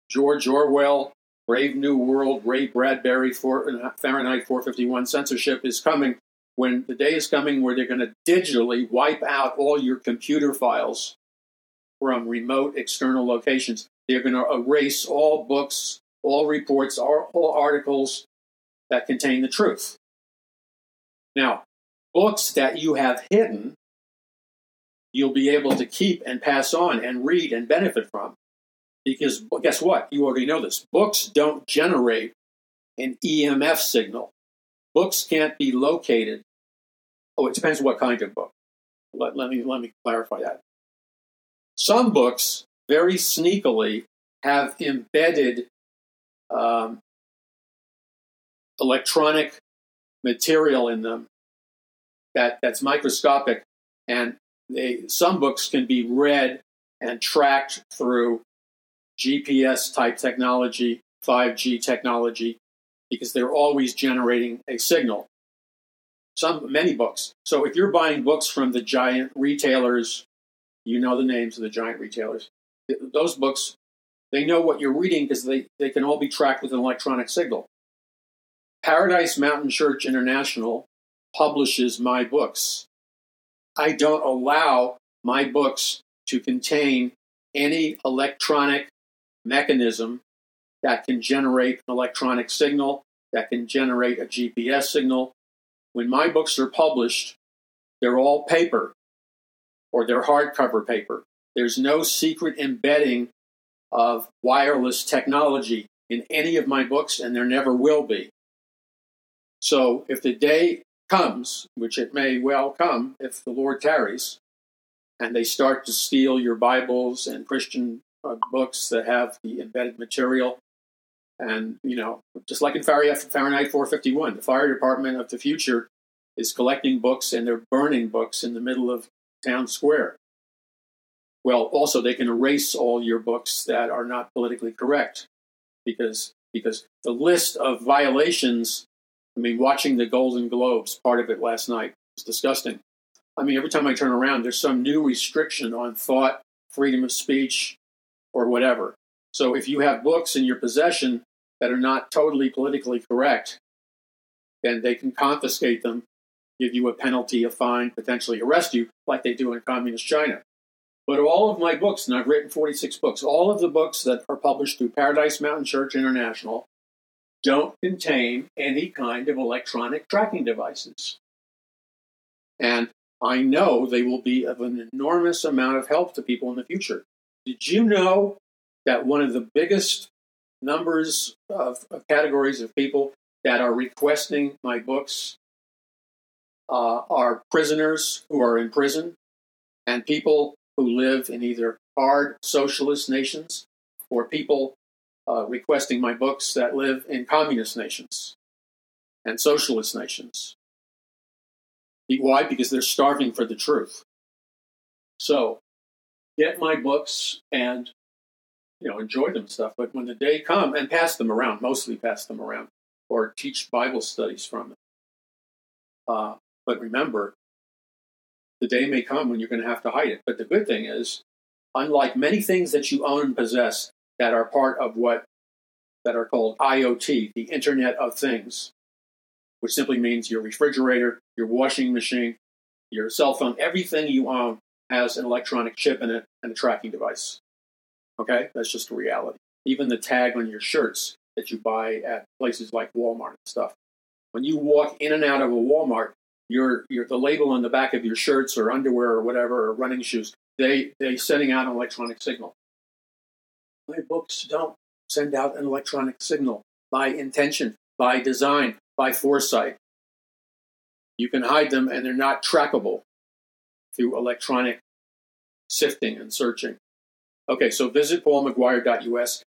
George Orwell, Brave New World, Ray Bradbury, Fahrenheit 451 censorship is coming when the day is coming where they're going to digitally wipe out all your computer files from remote external locations. They're going to erase all books, all reports, all, articles that contain the truth. Now, books that you have hidden, you'll be able to keep and pass on and read and benefit from. Because guess what? You already know this. Books don't generate an EMF signal. Books can't be located. Oh, it depends what kind of book. Let, let me let me clarify that. Some books very sneakily have embedded um, electronic material in them that, that's microscopic, and they, some books can be read and tracked through GPS type technology, 5G technology, because they're always generating a signal. Some many books. So if you're buying books from the giant retailers, you know the names of the giant retailers. Those books, they know what you're reading because they, they can all be tracked with an electronic signal. Paradise Mountain Church International publishes my books. I don't allow my books to contain any electronic mechanism that can generate an electronic signal, that can generate a GPS signal. When my books are published, they're all paper or they're hardcover paper. There's no secret embedding of wireless technology in any of my books, and there never will be. So if the day comes, which it may well come if the Lord tarries, and they start to steal your Bibles and Christian uh, books that have the embedded material. And, you know, just like in Fahrenheit 451, the fire department of the future is collecting books and they're burning books in the middle of town square. Well, also they can erase all your books that are not politically correct because because the list of violations I mean, watching the Golden Globes, part of it last night, was disgusting. I mean, every time I turn around, there's some new restriction on thought, freedom of speech, or whatever. So if you have books in your possession that are not totally politically correct, then they can confiscate them, give you a penalty, a fine, potentially arrest you, like they do in communist China. But all of my books, and I've written 46 books, all of the books that are published through Paradise Mountain Church International don't contain any kind of electronic tracking devices. And I know they will be of an enormous amount of help to people in the future. Did you know that one of the biggest numbers of, of categories of people that are requesting my books uh, are prisoners who are in prison and people who live in either hard socialist nations or people uh, requesting my books that live in communist nations and socialist nations. Why? Because they're starving for the truth. So, get my books and you know enjoy them stuff. But when the day come and pass them around, mostly pass them around, or teach Bible studies from them. Uh, but remember, the day may come when you're going to have to hide it. But the good thing is, unlike many things that you own and possess, that are part of what that are called IoT, the Internet of Things, which simply means your refrigerator, your washing machine, your cell phone, everything you own has an electronic chip in it and a tracking device. Okay, that's just a reality. Even the tag on your shirts that you buy at places like Walmart and stuff. When you walk in and out of a Walmart, your, your the label on the back of your shirts or underwear or whatever or running shoes, they they sending out an electronic signal. My books don't send out an electronic signal by intention, by design, by foresight. You can hide them and they're not trackable through electronic sifting and searching. Okay, so visit paulmcguire.us.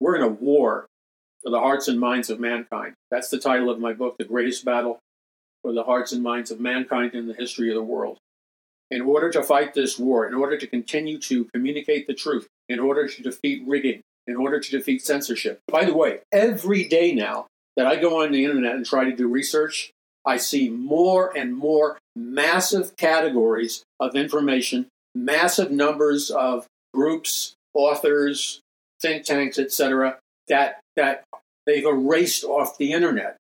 We're in a war for the hearts and minds of mankind. That's the title of my book, The Greatest Battle for the Hearts and Minds of Mankind in the History of the World. In order to fight this war, in order to continue to communicate the truth, in order to defeat rigging, in order to defeat censorship. By the way, every day now that I go on the internet and try to do research, I see more and more massive categories of information, massive numbers of groups, authors, think tanks, etc., that that they've erased off the internet.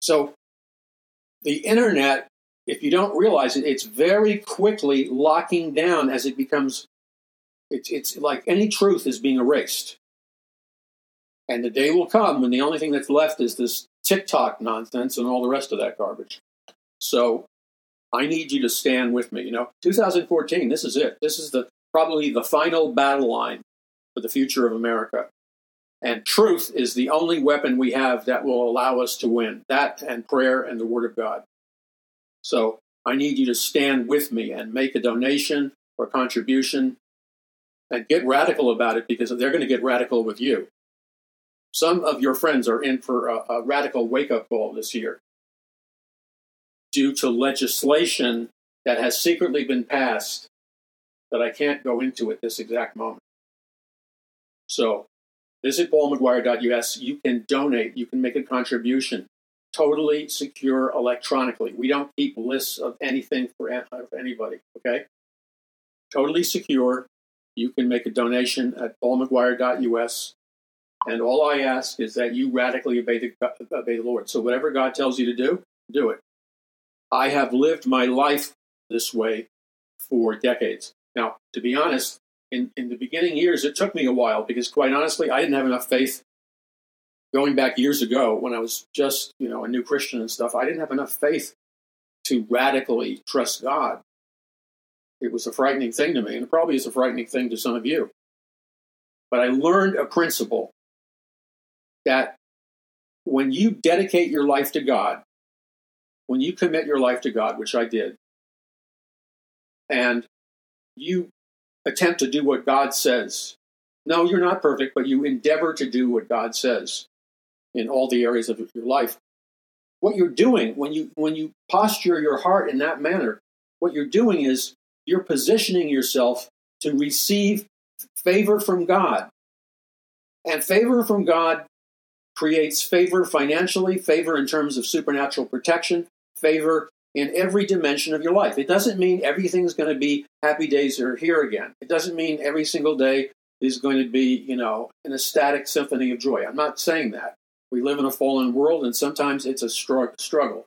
So the internet, if you don't realize it, it's very quickly locking down as it becomes it's, it's like any truth is being erased. And the day will come when the only thing that's left is this TikTok nonsense and all the rest of that garbage. So I need you to stand with me. You know, 2014, this is it. This is the probably the final battle line for the future of America. And truth is the only weapon we have that will allow us to win that and prayer and the Word of God. So I need you to stand with me and make a donation or contribution and get radical about it because they're going to get radical with you. Some of your friends are in for a, a radical wake up call this year due to legislation that has secretly been passed that I can't go into at this exact moment. So visit paulmcguire.us. You can donate, you can make a contribution. Totally secure electronically. We don't keep lists of anything for anybody, okay? Totally secure. You can make a donation at paulmcguire.us. And all I ask is that you radically obey the, obey the Lord. So whatever God tells you to do, do it. I have lived my life this way for decades. Now, to be honest, in, in the beginning years, it took me a while because, quite honestly, I didn't have enough faith. Going back years ago, when I was just you know a new Christian and stuff, I didn't have enough faith to radically trust God. It was a frightening thing to me, and it probably is a frightening thing to some of you. But I learned a principle that when you dedicate your life to God, when you commit your life to God, which I did, and you attempt to do what God says. No, you're not perfect, but you endeavor to do what God says in all the areas of your life. What you're doing when you when you posture your heart in that manner, what you're doing is you're positioning yourself to receive favor from God. And favor from God creates favor financially, favor in terms of supernatural protection, favor in every dimension of your life. It doesn't mean everything's going to be happy days are here again. It doesn't mean every single day is going to be, you know, an ecstatic symphony of joy. I'm not saying that. We live in a fallen world and sometimes it's a struggle.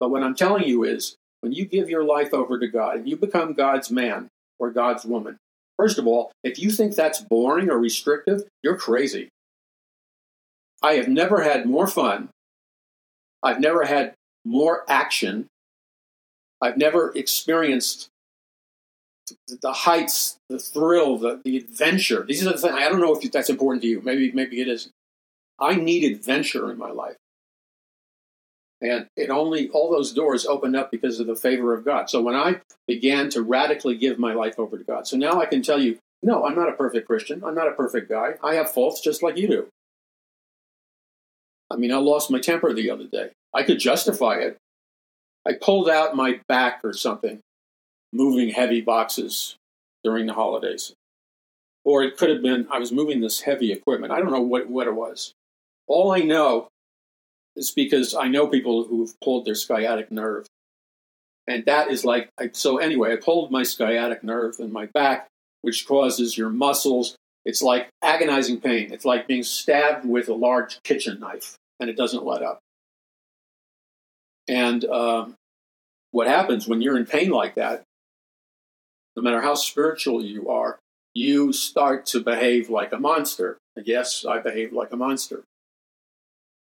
But what I'm telling you is when you give your life over to God and you become God's man or God's woman, first of all, if you think that's boring or restrictive, you're crazy. I have never had more fun. I've never had more action. I've never experienced the heights, the thrill, the, the adventure. These are the things. I don't know if that's important to you. Maybe maybe it isn't. I need adventure in my life, and it only all those doors opened up because of the favor of God. So when I began to radically give my life over to God, so now I can tell you, no, I'm not a perfect Christian. I'm not a perfect guy. I have faults just like you do. I mean, I lost my temper the other day. I could justify it. I pulled out my back or something, moving heavy boxes during the holidays. Or it could have been I was moving this heavy equipment. I don't know what, what it was. All I know is because I know people who've pulled their sciatic nerve. And that is like, I, so anyway, I pulled my sciatic nerve in my back, which causes your muscles. It's like agonizing pain. It's like being stabbed with a large kitchen knife, and it doesn't let up. And um, what happens when you're in pain like that, no matter how spiritual you are, you start to behave like a monster. Yes, I behaved like a monster.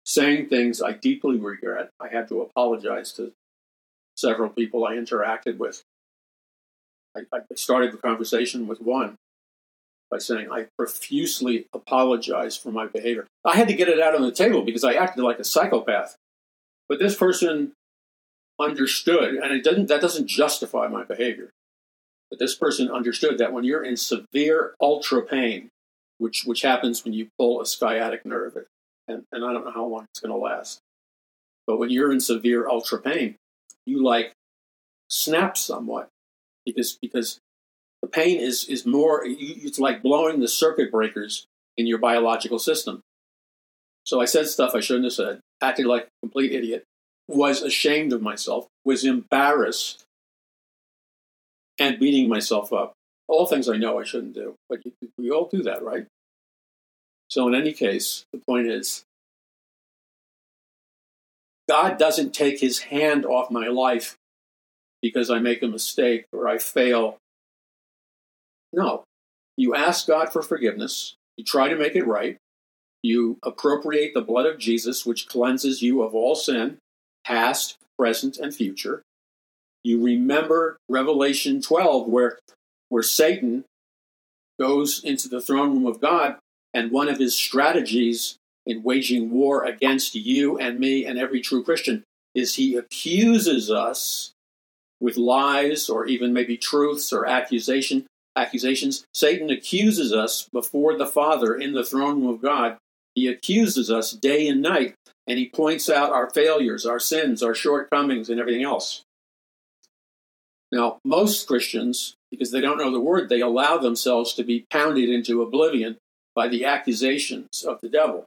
Saying things I deeply regret. I had to apologize to several people I interacted with. I, I started the conversation with one by saying, I profusely apologize for my behavior. I had to get it out on the table because I acted like a psychopath. But this person understood, and it doesn't that doesn't justify my behavior. But this person understood that when you're in severe ultra pain, which which happens when you pull a sciatic nerve, and, and I don't know how long it's going to last, but when you're in severe ultra pain, you like snap somewhat because because the pain is is more. It's like blowing the circuit breakers in your biological system. So I said stuff I shouldn't have said, acted like a complete idiot, was ashamed of myself, was embarrassed, and beating myself up. All things I know I shouldn't do, but we all do that, right? So, in any case, the point is God doesn't take his hand off my life because I make a mistake or I fail. No. You ask God for forgiveness, you try to make it right, you appropriate the blood of Jesus, which cleanses you of all sin, past, present, and future. You remember Revelation 12, where, where Satan goes into the throne room of God, and one of his strategies in waging war against you and me and every true Christian is he accuses us with lies or even maybe truths or accusation accusations. Satan accuses us before the Father in the throne room of God. He accuses us day and night, and he points out our failures, our sins, our shortcomings, and everything else. Now, most Christians, because they don't know the word, they allow themselves to be pounded into oblivion by the accusations of the devil.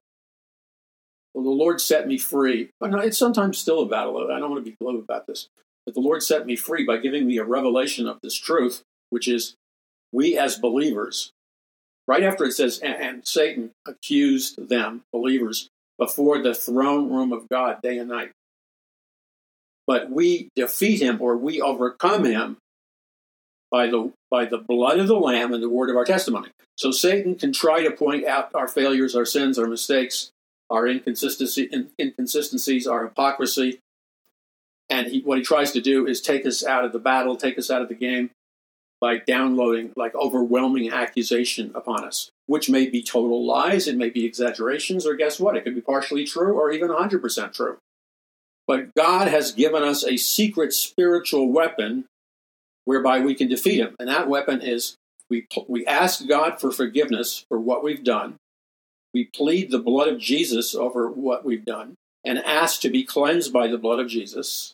Well, the Lord set me free. But it's sometimes still a battle. I don't want to be glib about this. But the Lord set me free by giving me a revelation of this truth, which is we as believers, right after it says, and, and Satan accused them, believers, before the throne room of God day and night. But we defeat him or we overcome him by the by the blood of the lamb and the word of our testimony. So Satan can try to point out our failures, our sins, our mistakes, our inconsistency, inconsistencies, our hypocrisy, and he, what he tries to do is take us out of the battle, take us out of the game by downloading like overwhelming accusation upon us, which may be total lies, it may be exaggerations, or guess what? It could be partially true or even 100% true. But God has given us a secret spiritual weapon whereby we can defeat him. And that weapon is we, we ask God for forgiveness for what we've done. We plead the blood of Jesus over what we've done and ask to be cleansed by the blood of Jesus.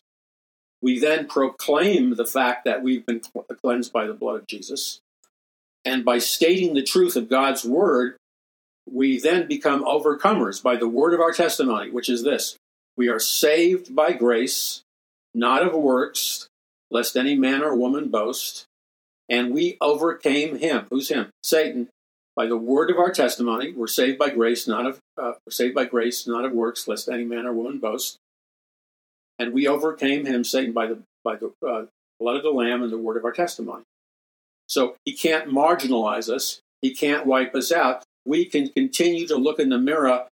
We then proclaim the fact that we've been cleansed by the blood of Jesus. And by stating the truth of God's word, we then become overcomers by the word of our testimony, which is this We are saved by grace, not of works, lest any man or woman boast. And we overcame him. Who's him? Satan. By the word of our testimony, we're saved by grace, not of uh, we're saved by grace, not of works, lest any man or woman boast and we overcame him, Satan, by the by the uh, blood of the Lamb and the word of our testimony. So he can't marginalize us. He can't wipe us out. We can continue to look in the mirror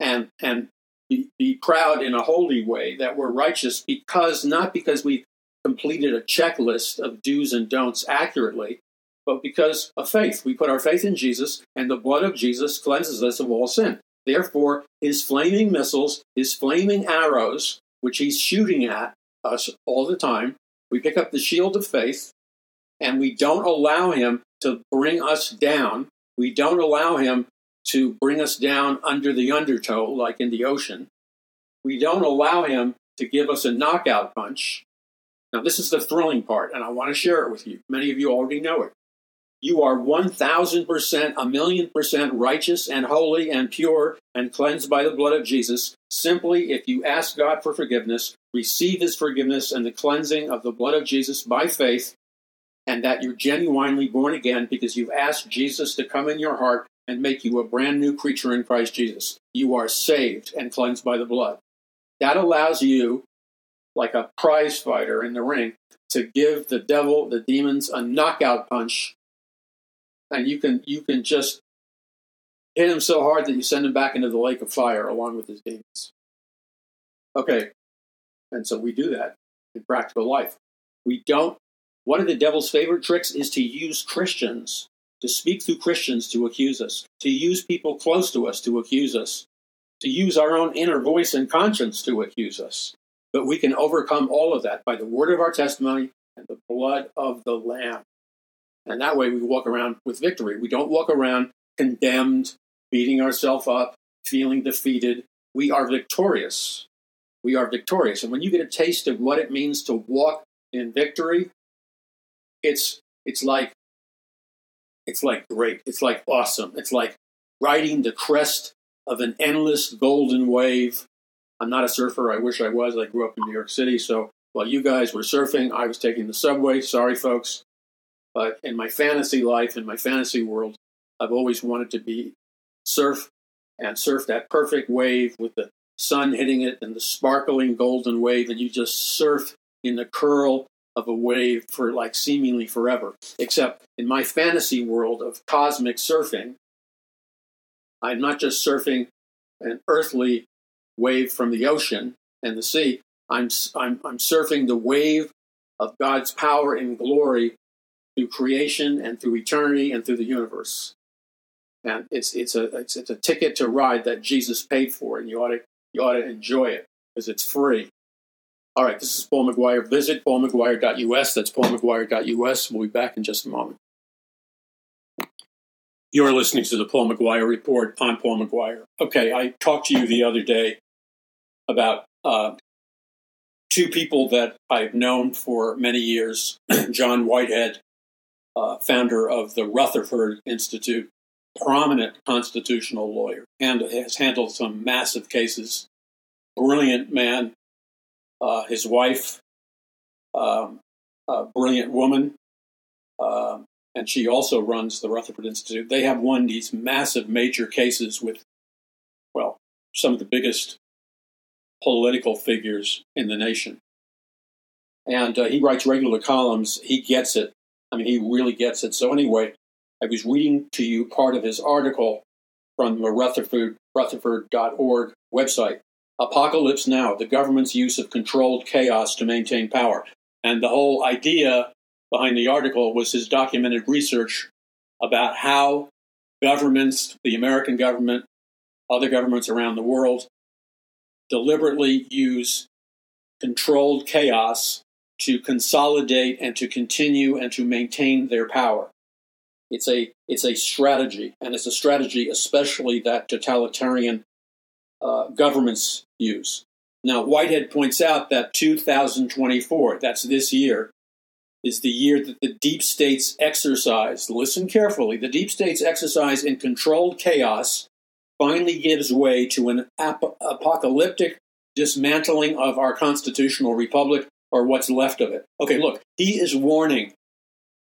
and and be, be proud in a holy way that we're righteous because not because we completed a checklist of do's and don'ts accurately, but because of faith. We put our faith in Jesus, and the blood of Jesus cleanses us of all sin. Therefore, his flaming missiles, his flaming arrows, which he's shooting at us all the time. We pick up the shield of faith and we don't allow him to bring us down. We don't allow him to bring us down under the undertow, like in the ocean. We don't allow him to give us a knockout punch. Now, this is the thrilling part, and I want to share it with you. Many of you already know it. You are 1000%, a million percent righteous and holy and pure and cleansed by the blood of Jesus simply if you ask God for forgiveness, receive his forgiveness and the cleansing of the blood of Jesus by faith, and that you're genuinely born again because you've asked Jesus to come in your heart and make you a brand new creature in Christ Jesus. You are saved and cleansed by the blood. That allows you, like a prize fighter in the ring, to give the devil, the demons, a knockout punch and you can you can just hit him so hard that you send him back into the lake of fire along with his demons. Okay, and so we do that in practical life. We don't. One of the devil's favorite tricks is to use Christians, to speak through Christians to accuse us, to use people close to us to accuse us, to use our own inner voice and conscience to accuse us. But we can overcome all of that by the word of our testimony and the blood of the Lamb. And that way we walk around with victory. We don't walk around condemned, beating ourselves up, feeling defeated. We are victorious. We are victorious. And when you get a taste of what it means to walk in victory, it's it's like it's like great. It's like awesome. It's like riding the crest of an endless golden wave. I'm not a surfer. I wish I was. I grew up in New York City, so while you guys were surfing, I was taking the subway. Sorry, folks. But in my fantasy life, in my fantasy world, I've always wanted to be surf and surf that perfect wave with the sun hitting it and the sparkling golden wave, and you just surf in the curl of a wave for like seemingly forever. Except in my fantasy world of cosmic surfing, I'm not just surfing an earthly wave from the ocean and the sea. I'm, I'm, I'm surfing the wave of God's power and glory through creation and through eternity and through the universe. And it's it's a it's, it's a ticket to ride that Jesus paid for, and you ought to you ought to enjoy it because it's free. All right, this is Paul McGuire. Visit paulmcguire.us. That's paulmcguire.us. We'll be back in just a moment. You're listening to the Paul McGuire Report. I'm Paul McGuire. Okay, I talked to you the other day about uh, two people that I've known for many years (clears throat) John Whitehead, uh, founder of the Rutherford Institute, prominent constitutional lawyer, and has handled some massive cases. Brilliant man. Uh, his wife, um, a brilliant woman, uh, and she also runs the Rutherford Institute. They have won these massive major cases with, well, some of the biggest political figures in the nation. And uh, he writes regular columns. He gets it. I mean, he really gets it. So, anyway, I was reading to you part of his article from the Rutherford, Rutherford.org website Apocalypse Now, the government's use of controlled chaos to maintain power. And the whole idea behind the article was his documented research about how governments, the American government, other governments around the world, deliberately use controlled chaos to consolidate and to continue and to maintain their power. It's a it's a strategy, and it's a strategy especially that totalitarian uh, governments use. Now, Whitehead points out that 2024, that's this year, is the year that the deep states exercise, listen carefully, the deep states exercise in controlled chaos finally gives way to an ap- apocalyptic dismantling of our constitutional republic or what's left of it. Okay, look, he is warning,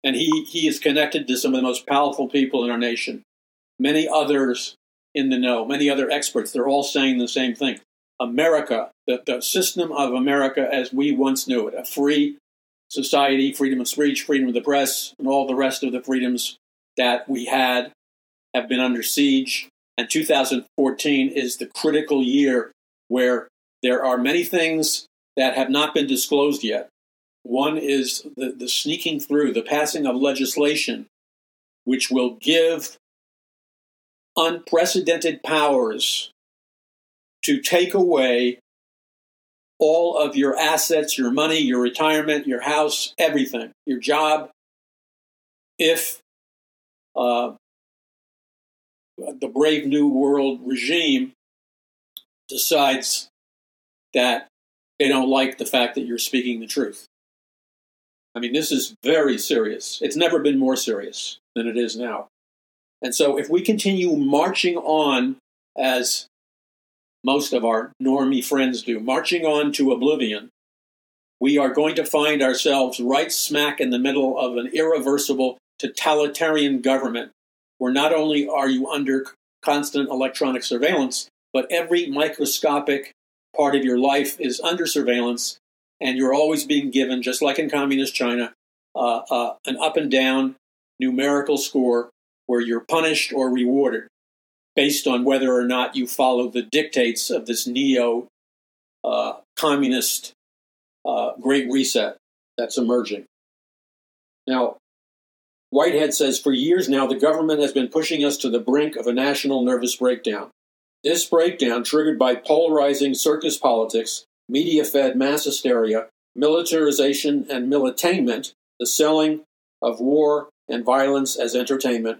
and he, he is connected to some of the most powerful people in our nation. Many others in the know, many other experts, they're all saying the same thing. America, the, the system of America as we once knew it, a free society, freedom of speech, freedom of the press, and all the rest of the freedoms that we had have been under siege. And 2014 is the critical year where there are many things that have not been disclosed yet. One is the, the sneaking through, the passing of legislation, which will give unprecedented powers to take away all of your assets, your money, your retirement, your house, everything, your job, if uh, the Brave New World regime decides that they don't like the fact that you're speaking the truth. I mean, this is very serious. It's never been more serious than it is now. And so, if we continue marching on as most of our normie friends do, marching on to oblivion, we are going to find ourselves right smack in the middle of an irreversible totalitarian government where not only are you under constant electronic surveillance, but every microscopic part of your life is under surveillance, and you're always being given, just like in communist China, uh, uh, an up and down numerical score where you're punished or rewarded based on whether or not you follow the dictates of this neo uh, communist uh, great reset that's emerging. Now, Whitehead says for years now, the government has been pushing us to the brink of a national nervous breakdown. This breakdown, triggered by polarizing circus politics, media fed mass hysteria, militarization and militainment, the selling of war and violence as entertainment,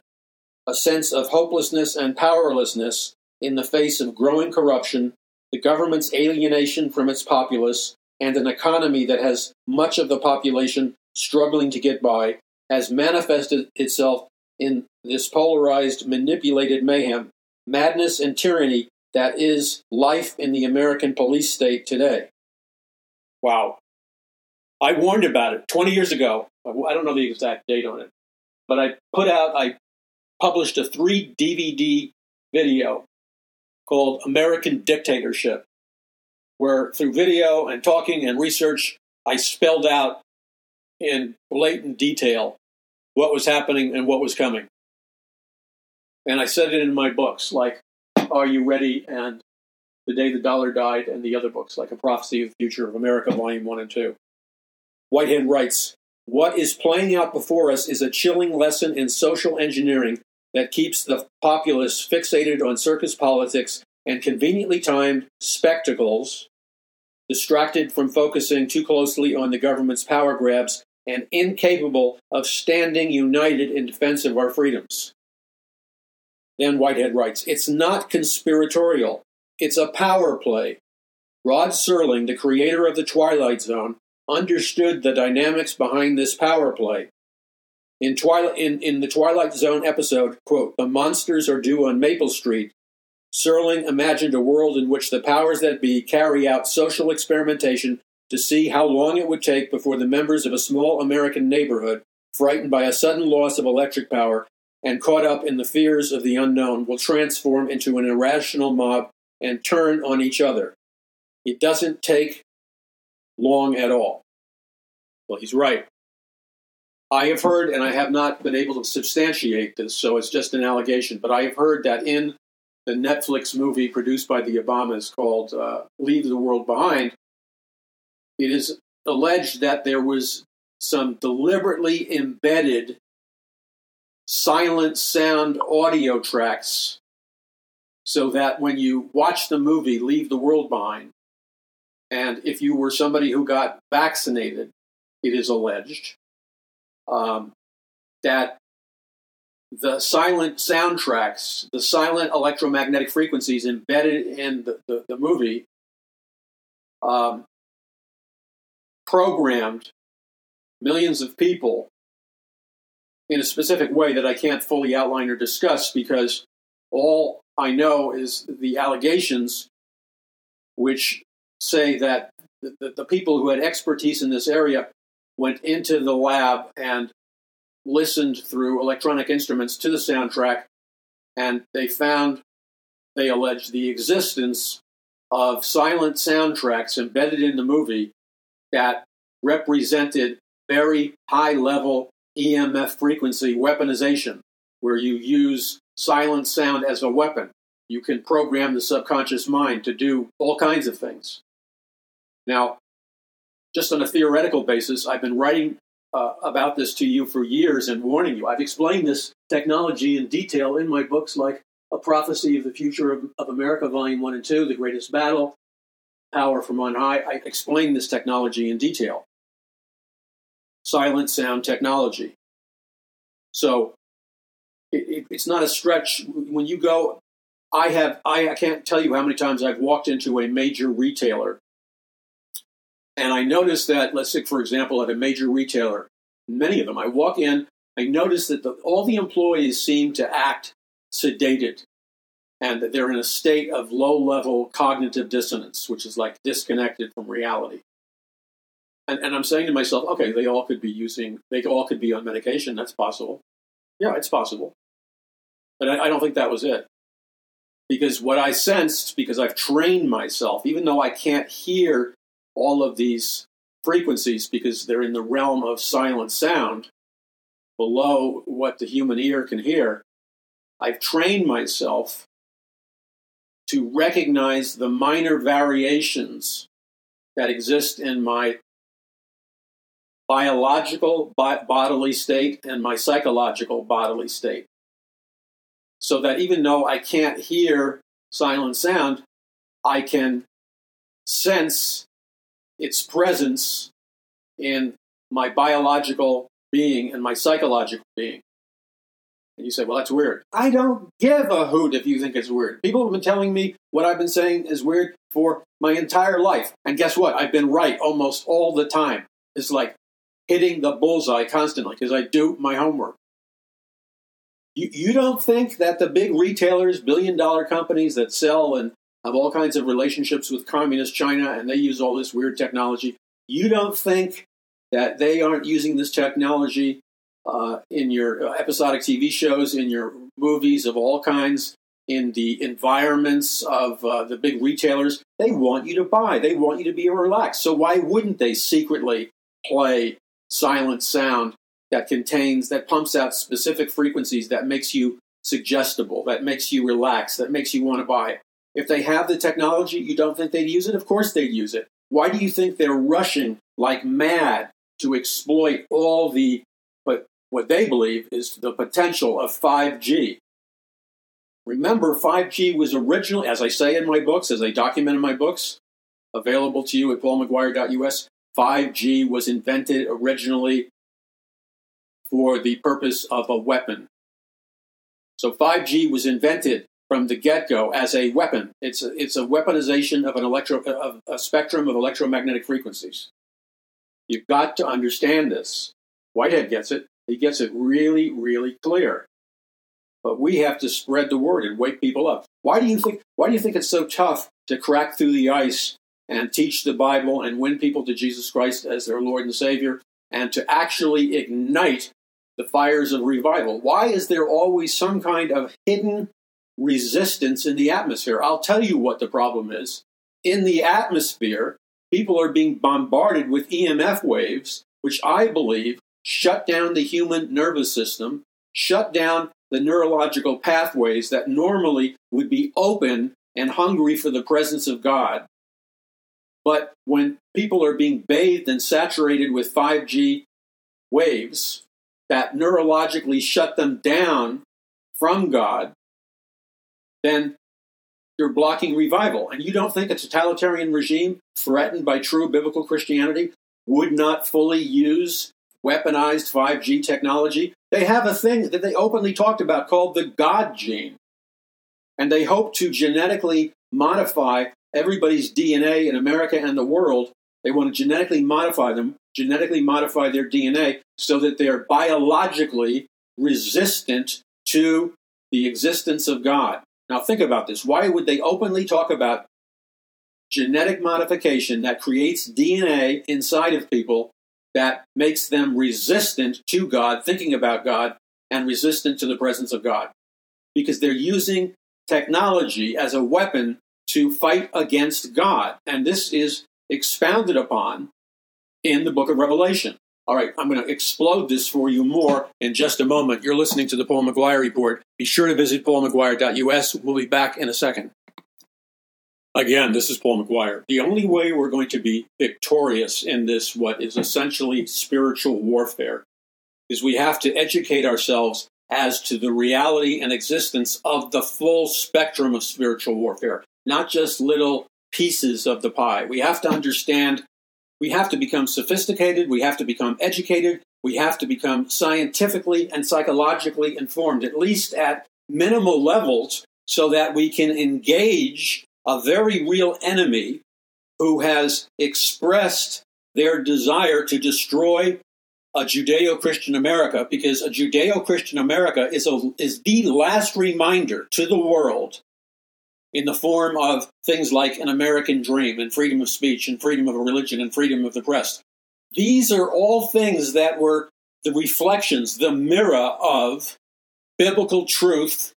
a sense of hopelessness and powerlessness in the face of growing corruption, the government's alienation from its populace, and an economy that has much of the population struggling to get by, has manifested itself in this polarized, manipulated mayhem, madness, and tyranny that is life in the American police state today. Wow. I warned about it 20 years ago. I don't know the exact date on it, but I put out, I published a three DVD video called American Dictatorship, where through video and talking and research, I spelled out in blatant detail what was happening and what was coming. And I said it in my books, like Are You Ready? and The Day the Dollar Died, and the other books, like A Prophecy of the Future of America, Volume 1 and 2. Whitehead writes What is playing out before us is a chilling lesson in social engineering that keeps the populace fixated on circus politics and conveniently timed spectacles, distracted from focusing too closely on the government's power grabs, and incapable of standing united in defense of our freedoms. Then Whitehead writes It's not conspiratorial, it's a power play. Rod Serling, the creator of The Twilight Zone, understood the dynamics behind this power play. In, Twilight, in, in the Twilight Zone episode, quote, The monsters are due on Maple Street, Serling imagined a world in which the powers that be carry out social experimentation to see how long it would take before the members of a small American neighborhood, frightened by a sudden loss of electric power and caught up in the fears of the unknown, will transform into an irrational mob and turn on each other. It doesn't take long at all. Well, he's right. I have heard, and I have not been able to substantiate this, so it's just an allegation, but I have heard that in the Netflix movie produced by the Obamas called uh, Leave the World Behind, it is alleged that there was some deliberately embedded silent sound audio tracks so that when you watch the movie Leave the World Behind, and if you were somebody who got vaccinated, it is alleged um, that the silent soundtracks, the silent electromagnetic frequencies embedded in the, the, the movie, um, programmed millions of people in a specific way that I can't fully outline or discuss because all I know is the allegations which say that the, the, people who had expertise in this area went into the lab and listened through electronic instruments to the soundtrack, and they found, they allege, the existence of silent soundtracks embedded in the movie that represented very high level EMF frequency weaponization, where you use silent sound as a weapon. You can program the subconscious mind to do all kinds of things. Now, just on a theoretical basis, I've been writing uh, about this to you for years and warning you. I've explained this technology in detail in my books like A Prophecy of the Future of, of America, Volume 1 and 2, The Greatest Battle, Power from On High. I explain this technology in detail. Silent sound technology. So it, it, it's not a stretch. When you go, I have, I, I can't tell you how many times I've walked into a major retailer and I noticed that, let's say, for example, at a major retailer, many of them, I walk in, I notice that the, all the employees seem to act sedated and that they're in a state of low level cognitive dissonance, which is like disconnected from reality. And, and I'm saying to myself, okay, they all could be using, they all could be on medication. That's possible. Yeah, it's possible. But I, I don't think that was it. Because what I sensed, because I've trained myself, even though I can't hear all of these frequencies because they're in the realm of silent sound below what the human ear can hear. I've trained myself to recognize the minor variations that exist in my biological bodily state and my psychological bodily state. So that even though I can't hear silent sound, I can sense its presence in my biological being and my psychological being. And you say, well, that's weird. I don't give a hoot if you think it's weird. People have been telling me what I've been saying is weird for my entire life. And guess what? I've been right almost all the time. It's like hitting the bullseye constantly because I do my homework. You, you don't think that the big retailers, billion dollar companies that sell and have all kinds of relationships with communist China and they use all this weird technology. You don't think that they aren't using this technology uh, in your uh, episodic TV shows, in your movies of all kinds, in the environments of uh, the big retailers. They want you to buy, they want you to be relaxed. So, why wouldn't they secretly play silent sound that contains, that pumps out specific frequencies that makes you suggestible, that makes you relax, that makes you want to buy? If they have the technology, you don't think they'd use it? Of course they'd use it. Why do you think they're rushing like mad to exploit all the, what they believe is the potential of 5G. Remember, 5G was originally, as I say in my books, as I document in my books, available to you at paulmcguire.us, 5G was invented originally for the purpose of a weapon. So 5G was invented from the get-go as a weapon. It's a, it's a weaponization of an electro of a spectrum of electromagnetic frequencies. You've got to understand this. Whitehead gets it. He gets it really, really clear. But we have to spread the word and wake people up. Why do you think why do you think it's so tough to crack through the ice and teach the Bible and win people to Jesus Christ as their Lord and Savior and to actually ignite the fires of revival? Why is there always some kind of hidden resistance in the atmosphere? I'll tell you what the problem is. In the atmosphere, people are being bombarded with EMF waves, which I believe shut down the human nervous system, shut down the neurological pathways that normally would be open and hungry for the presence of God. But when people are being bathed and saturated with 5G waves that neurologically shut them down from God, then you're blocking revival. And you don't think a totalitarian regime threatened by true biblical Christianity would not fully use weaponized 5G technology? They have a thing that they openly talked about called the God gene. And they hope to genetically modify everybody's DNA in America and the world. They want to genetically modify them, genetically modify their DNA so that they're biologically resistant to the existence of God. Now, think about this. Why would they openly talk about genetic modification that creates DNA inside of people that makes them resistant to God, thinking about God, and resistant to the presence of God? Because they're using technology as a weapon to fight against God. And this is expounded upon in the book of Revelation. All right, I'm going to explode this for you more in just a moment. You're listening to the Paul McGuire Report. Be sure to visit paulmcguire.us. We'll be back in a second. Again, this is Paul McGuire. The only way we're going to be victorious in this, what is essentially spiritual warfare, is we have to educate ourselves as to the reality and existence of the full spectrum of spiritual warfare not just little pieces of the pie. We have to understand, we have to become sophisticated, we have to become educated, we have to become scientifically and psychologically informed, at least at minimal levels, so that we can engage a very real enemy who has expressed their desire to destroy a Judeo Christian America because a Judeo Christian America is, a, is the last reminder to the world in the form of things like an American dream and freedom of speech and freedom of religion and freedom of the press. These are all things that were the reflections, the mirror of biblical truth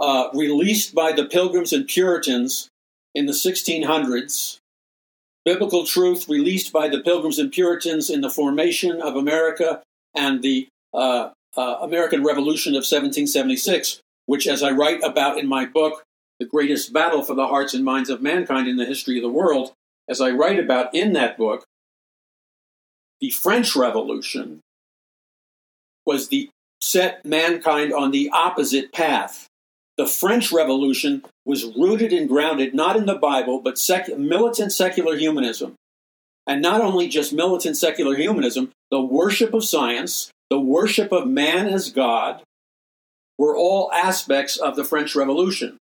uh, released by the Pilgrims and Puritans in the 1600s, biblical truth released by the Pilgrims and Puritans in the formation of America and the uh, uh, American Revolution of 1776, which, as I write about in my book, the greatest battle for the hearts and minds of mankind in the history of the world, as I write about in that book, the French Revolution was the set mankind on the opposite path. The French Revolution was rooted and grounded not in the Bible, but sec- militant secular humanism. And not only just militant secular humanism, the worship of science, the worship of man as God, were all aspects of the French Revolution.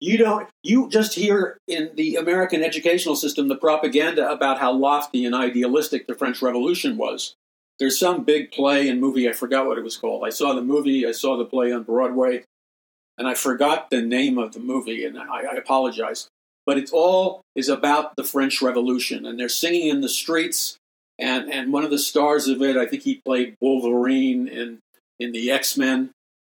You don't. You just hear in the American educational system the propaganda about how lofty and idealistic the French Revolution was. There's some big play and movie. I forgot what it was called. I saw the movie. I saw the play on Broadway, and I forgot the name of the movie. And I, I apologize. But it all is about the French Revolution, and they're singing in the streets. And and one of the stars of it, I think he played Wolverine in in the X Men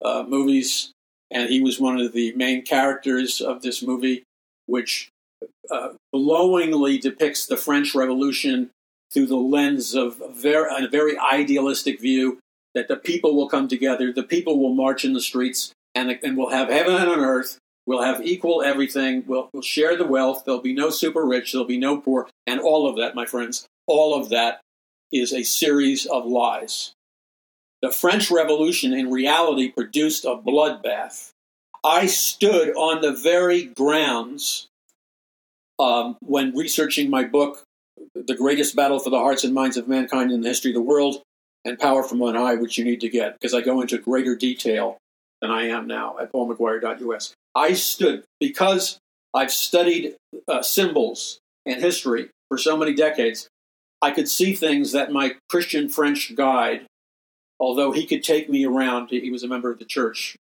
uh, movies and he was one of the main characters of this movie, which uh, glowingly depicts the French Revolution through the lens of very, a very idealistic view that the people will come together, the people will march in the streets, and, and we'll have heaven and on earth. We'll have equal everything. We'll, we'll share the wealth. There'll be no super rich. There'll be no poor. And all of that, my friends, all of that is a series of lies. The French Revolution in reality produced a bloodbath. I stood on the very grounds um, when researching my book, The Greatest Battle for the Hearts and Minds of Mankind in the History of the World, and Power from On High, which you need to get, because I go into greater detail than I am now at paulmcguire.us. I stood because I've studied uh, symbols and history for so many decades. I could see things that my Christian French guide, although he could take me around, he was a member of the church.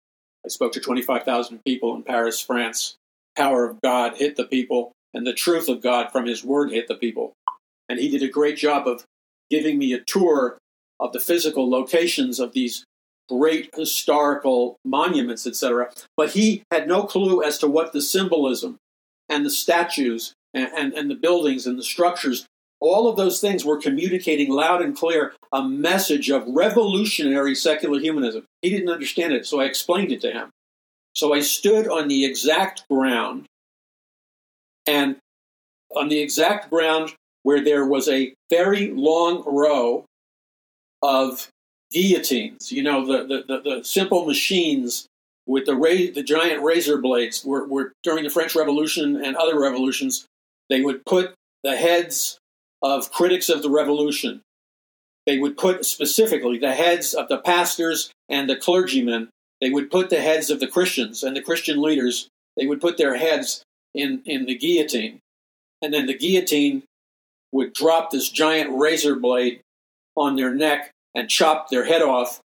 I spoke to 25,000 people in Paris, France. Power of God hit the people, and the truth of God from his word hit the people. And he did a great job of giving me a tour of the physical locations of these great historical monuments, etc. But he had no clue as to what the symbolism and the statues and, and, and, the buildings and the structures, all of those things were communicating loud and clear a message of revolutionary secular humanism. He didn't understand it, so I explained it to him. So I stood on the exact ground and on the exact ground where there was a very long row of guillotines. You know, the, the, the, the simple machines with the, ra- the giant razor blades were, were during the French Revolution and other revolutions, they would put the heads of critics of the revolution. They would put specifically the heads of the pastors and the clergymen. They would put the heads of the Christians and the Christian leaders. They would put their heads in, in the guillotine. And then the guillotine would drop this giant razor blade on their neck and chop their head off,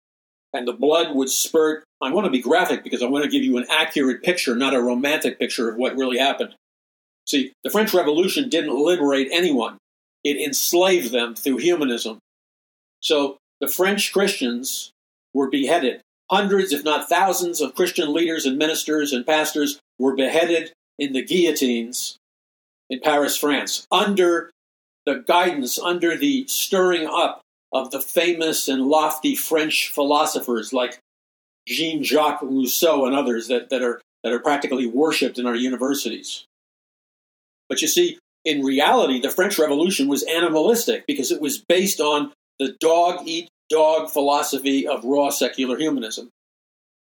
and the blood would spurt. I want to be graphic because I want to give you an accurate picture, not a romantic picture of what really happened. See, the French Revolution didn't liberate anyone, it enslaved them through humanism. So the French Christians were beheaded. Hundreds, if not thousands, of Christian leaders and ministers and pastors were beheaded in the guillotines in Paris, France, under the guidance, under the stirring up of the famous and lofty French philosophers like Jean Jacques Rousseau and others that, that, are, that are practically worshipped in our universities. But you see, in reality, the French Revolution was animalistic because it was based on the dog eat dog philosophy of raw secular humanism.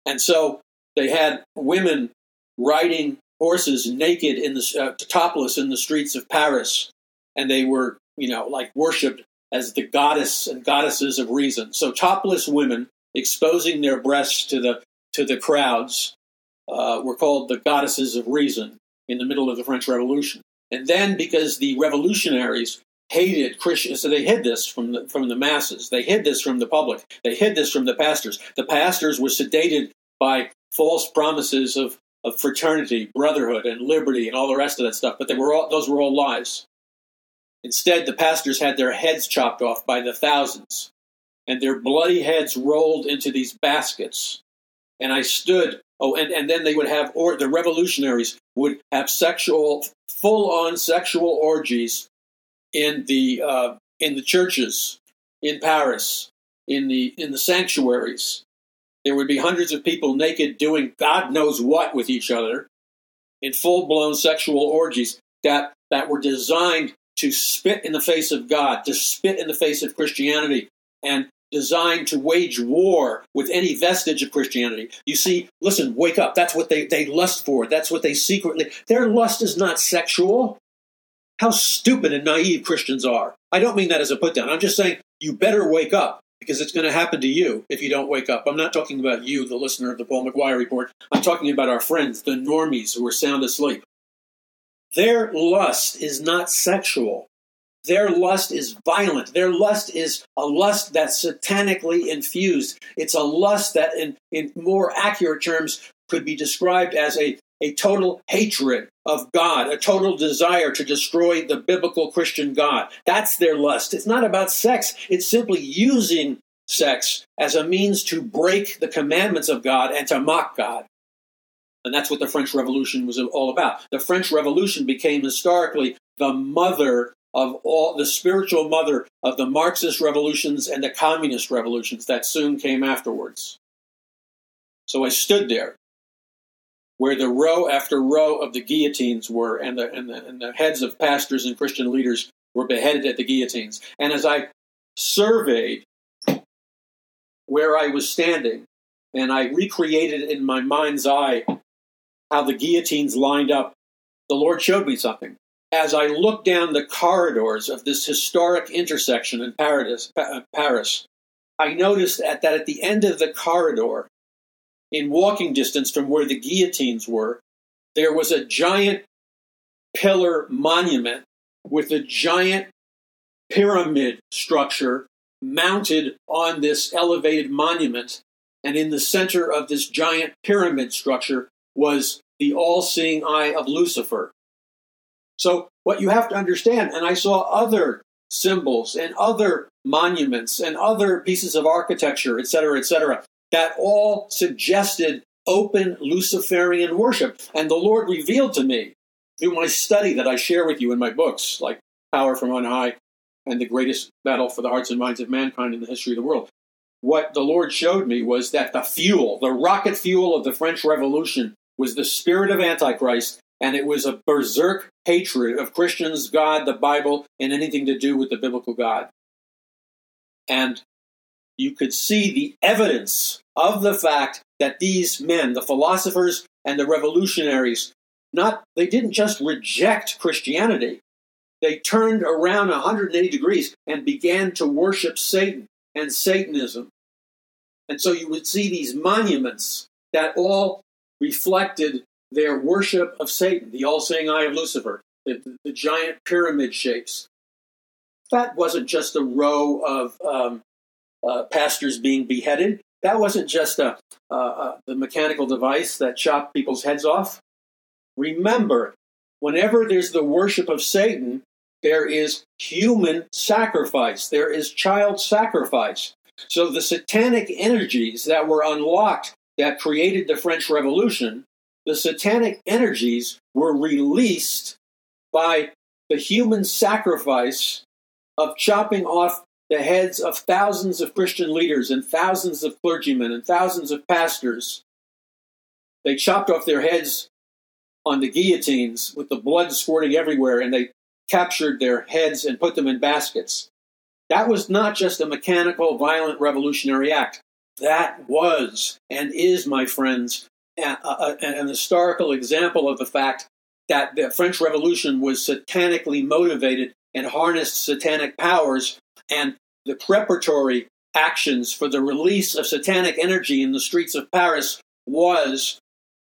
And so they had women riding horses naked in the uh, topless in the streets of Paris, and they were, you know, like worshipped as the goddess and goddesses of reason. So topless women exposing their breasts to the to the crowds uh, were called the goddesses of reason in the middle of the French Revolution. And then, because the revolutionaries hated Christians, so they hid this from the from the masses. They hid this from the public. They hid this from the pastors. The pastors were sedated by false promises of of fraternity, brotherhood, and liberty, and all the rest of that stuff. But they were all those were all lies. Instead, the pastors had their heads chopped off by the thousands, and their bloody heads rolled into these baskets. And I stood, oh, and, and then they would have, or the revolutionaries would have sexual, full on sexual orgies in the, uh, in the churches in Paris, in the, in the sanctuaries. There would be hundreds of people naked doing God knows what with each other in full blown sexual orgies that, that were designed to spit in the face of God, to spit in the face of Christianity, and designed to wage war with any vestige of Christianity. You see, listen, wake up. That's what they, they lust for. That's what they secretly. Their lust is not sexual. How stupid and naive Christians are. I don't mean that as a put down. I'm just saying you better wake up because it's going to happen to you if you don't wake up. I'm not talking about you, the listener of the Paul McGuire Report. I'm talking about our friends, the normies who are sound asleep. Their lust is not sexual. Their lust is violent. Their lust is a lust that's satanically infused. It's a lust that, in, in more accurate terms, could be described as a, a total hatred of God, a total desire to destroy the biblical Christian God. That's their lust. It's not about sex, it's simply using sex as a means to break the commandments of God and to mock God. And that's what the French Revolution was all about. The French Revolution became historically the mother of all, the spiritual mother of the Marxist revolutions and the communist revolutions that soon came afterwards. So I stood there where the row after row of the guillotines were and the, and the, and the heads of pastors and Christian leaders were beheaded at the guillotines. And as I surveyed where I was standing and I recreated in my mind's eye how the guillotines lined up, the Lord showed me something. As I looked down the corridors of this historic intersection in Paris, uh, Paris I noticed at, that at the end of the corridor, in walking distance from where the guillotines were, there was a giant pillar monument with a giant pyramid structure mounted on this elevated monument. And in the center of this giant pyramid structure was the all seeing eye of Lucifer. So, what you have to understand, and I saw other symbols and other monuments and other pieces of architecture, etc., etc., that all suggested open Luciferian worship. And the Lord revealed to me through my study that I share with you in my books, like Power from On High and The Greatest Battle for the Hearts and Minds of Mankind in the History of the World. What the Lord showed me was that the fuel, the rocket fuel of the French Revolution, was the spirit of Antichrist, and it was a berserk hatred of Christians, God, the Bible, and anything to do with the biblical God. And you could see the evidence of the fact that these men, the philosophers and the revolutionaries, not they didn't just reject Christianity. They turned around 180 degrees and began to worship Satan and Satanism. And so you would see these monuments that all reflected their worship of Satan, the all seeing eye of Lucifer, the, the, giant pyramid shapes. That wasn't just a row of um, uh, pastors being beheaded. That wasn't just a, uh, the mechanical device that chopped people's heads off. Remember, whenever there's the worship of Satan, there is human sacrifice, there is child sacrifice. So the satanic energies that were unlocked that created the French Revolution, the satanic energies were released by the human sacrifice of chopping off the heads of thousands of Christian leaders and thousands of clergymen and thousands of pastors. They chopped off their heads on the guillotines with the blood squirting everywhere, and they captured their heads and put them in baskets. That was not just a mechanical, violent revolutionary act. That was and is, my friends, an historical example of the fact that the French Revolution was satanically motivated and harnessed satanic powers, and the preparatory actions for the release of satanic energy in the streets of Paris was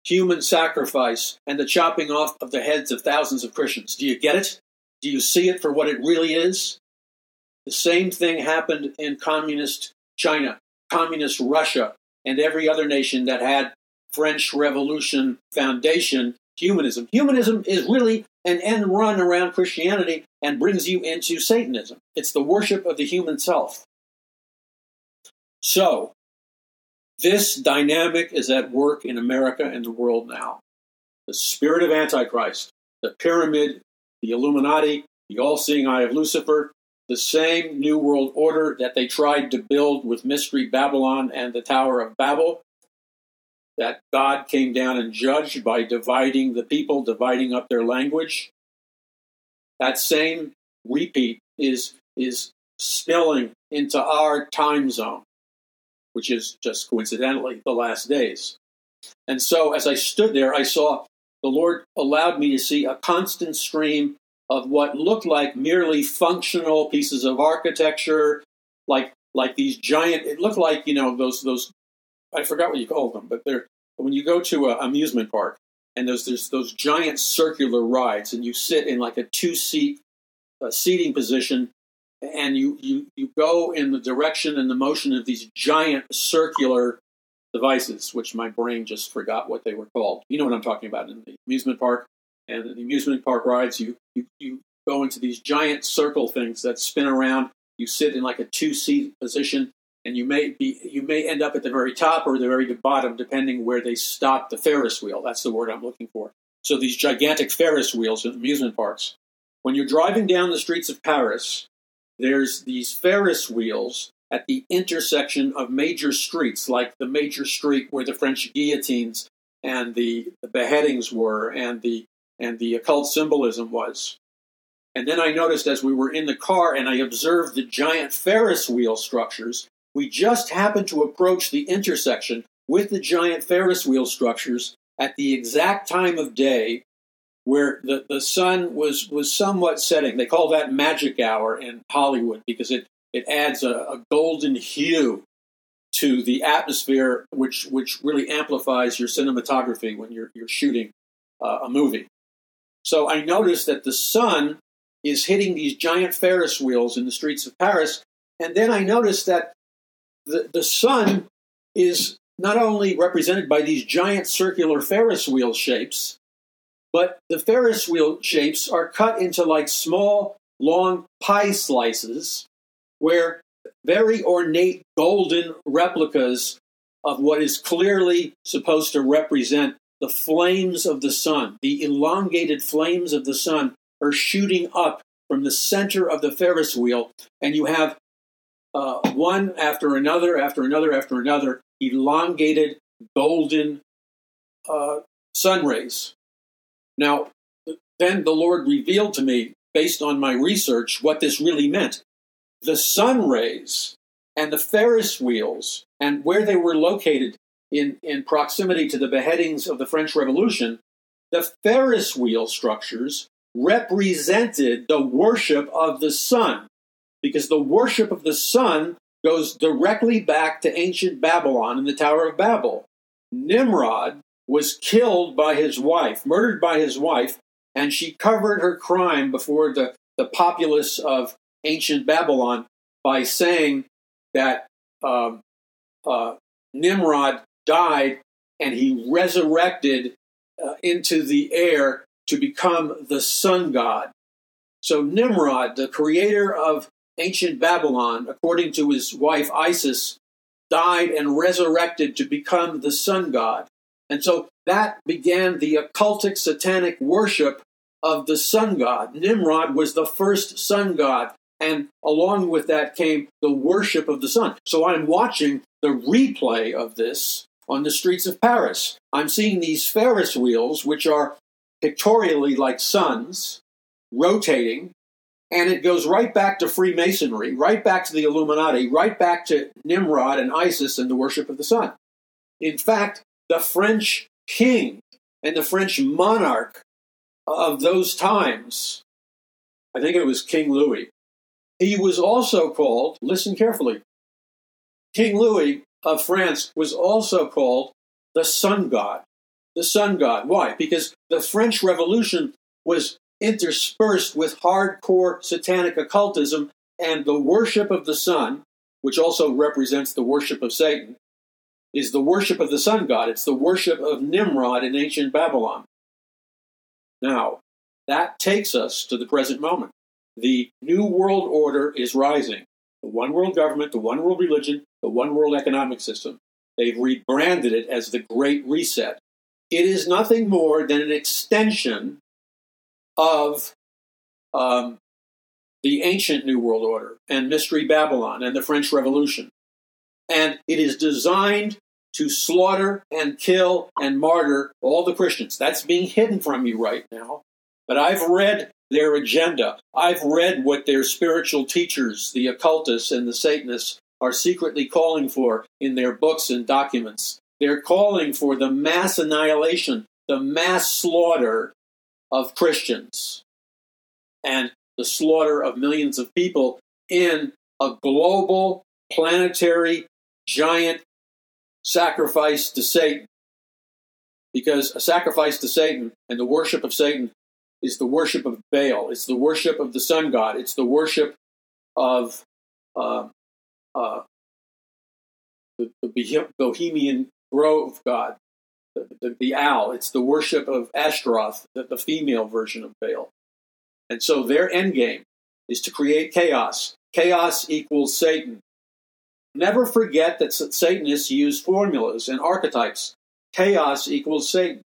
human sacrifice and the chopping off of the heads of thousands of Christians. Do you get it? Do you see it for what it really is? The same thing happened in communist China, communist Russia, and every other nation that had French Revolution foundation humanism. Humanism is really an end run around Christianity and brings you into Satanism. It's the worship of the human self. So, this dynamic is at work in America and the world now. The spirit of Antichrist, the pyramid, the Illuminati, the all seeing eye of Lucifer, the same New World Order that they tried to build with Mystery Babylon and the Tower of Babel, that God came down and judged by dividing the people, dividing up their language. That same repeat is, is spilling into our time zone which is just coincidentally the last days. And so as I stood there, I saw the Lord allowed me to see a constant stream of what looked like merely functional pieces of architecture, like like these giant. It looked like you know those those. I forgot what you called them, but they're when you go to an amusement park and there's there's those giant circular rides, and you sit in like a two seat uh, seating position and you, you, you go in the direction and the motion of these giant circular devices, which my brain just forgot what they were called. You know what I'm talking about in the amusement park. And the amusement park rides, you, you, you go into these giant circle things that spin around. You sit in like a two seat position, and you may be you may end up at the very top or the very bottom, depending where they stop the Ferris wheel. That's the word I'm looking for. So these gigantic Ferris wheels in amusement parks. When you're driving down the streets of Paris, there's these Ferris wheels at the intersection of major streets, like the major street where the French guillotines and the, the beheadings were, and the and the occult symbolism was. And then I noticed as we were in the car and I observed the giant Ferris wheel structures, we just happened to approach the intersection with the giant Ferris wheel structures at the exact time of day where the, the sun was, was somewhat setting. They call that magic hour in Hollywood because it, it adds a, a golden hue to the atmosphere, which, which really amplifies your cinematography when you're, you're shooting uh, a movie. So I noticed that the sun is hitting these giant Ferris wheels in the streets of Paris. And then I noticed that the, the sun is not only represented by these giant circular Ferris wheel shapes, but the Ferris wheel shapes are cut into like small, long pie slices where very ornate golden replicas of what is clearly supposed to represent the flames of the sun, the elongated flames of the sun, are shooting up from the center of the Ferris wheel, and you have uh, one after another, after another, after another, elongated golden uh, sun rays. Now, then the Lord revealed to me, based on my research, what this really meant. The sun rays and the Ferris wheels and where they were located in, in proximity to the beheadings of the French Revolution, the Ferris wheel structures represented the worship of the sun, because the worship of the sun goes directly back to ancient Babylon and the Tower of Babel. Nimrod was killed by his wife, murdered by his wife, and she covered her crime before the, the populace of ancient Babylon by saying that um, uh, Nimrod died and he resurrected uh, into the air to become the sun god. So Nimrod, the creator of ancient Babylon, according to his wife Isis, died and resurrected to become the sun god. And so that began the occultic satanic worship of the sun god. Nimrod was the first sun god. And along with that came the worship of the sun. So I'm watching the replay of this on the streets of Paris. I'm seeing these Ferris wheels, which are pictorially like suns, rotating, and it goes right back to Freemasonry, right back to the Illuminati, right back to Nimrod and Isis and the worship of the sun. In fact, the French king and the French monarch of those times, I think it was King Louis, he was also called, listen carefully, King Louis of France was also called the sun god the sun god. Why? Because the French Revolution was interspersed with hardcore satanic occultism and the worship of the sun, which also represents the worship of Satan, is the worship of the sun god. It's the worship of Nimrod in ancient Babylon. Now, that takes us to the present moment. The New World Order is rising. The one world government, the one world religion, the one world economic system. They've rebranded it as the Great Reset. It is nothing more than an extension of um, the ancient New World Order and Mystery Babylon and the French Revolution. And it is designed to slaughter and kill and martyr all the Christians. That's being hidden from you right now. But I've read their agenda. I've read what their spiritual teachers, the occultists and the Satanists, are secretly calling for in their books and documents. They're calling for the mass annihilation, the mass slaughter of Christians, and the slaughter of millions of people in a global, planetary, giant sacrifice to Satan. Because a sacrifice to Satan and the worship of Satan is the worship of Baal, it's the worship of the sun god, it's the worship of uh, uh, the, the Bohemian grove god, the, the, the, owl. It's the worship of Ashtaroth, the, the female version of Baal. And so their end game is to create chaos. Chaos equals Satan. Never forget that Satanists use formulas and archetypes. Chaos equals Satan.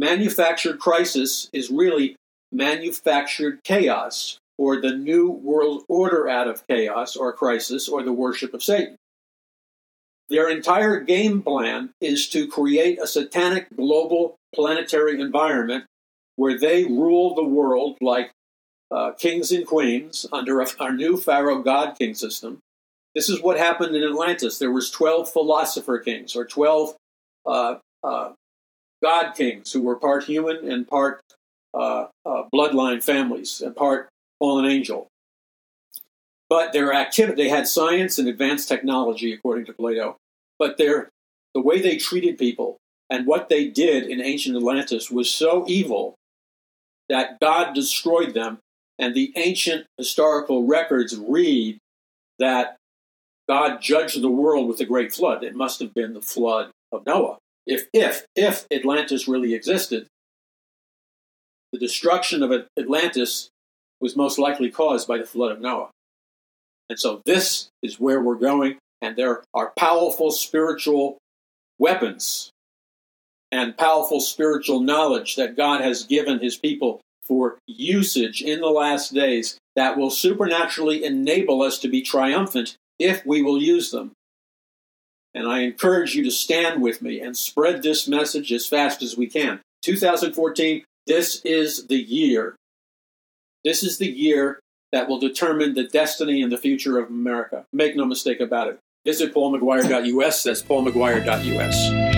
Manufactured crisis is really manufactured chaos, or the new world order out of chaos or crisis, or the worship of Satan. Their entire game plan is to create a satanic global planetary environment where they rule the world like uh, kings and queens under our new Pharaoh God king system. This is what happened in Atlantis. There was 12 philosopher kings or 12 uh, uh, god kings who were part human and part uh, uh, bloodline families and part fallen angel. But their activity, they had science and advanced technology, according to Plato. But their the way they treated people and what they did in ancient Atlantis was so evil that God destroyed them. And the ancient historical records read that God judged the world with a great flood. It must have been the flood of Noah. If, if, if Atlantis really existed, the destruction of Atlantis was most likely caused by the flood of Noah. And so this is where we're going, and there are powerful spiritual weapons and powerful spiritual knowledge that God has given his people for usage in the last days that will supernaturally enable us to be triumphant if we will use them. And I encourage you to stand with me and spread this message as fast as we can. 2014, this is the year. This is the year that will determine the destiny and the future of America. Make no mistake about it. Visit paulmcguire.us. That's paulmcguire.us.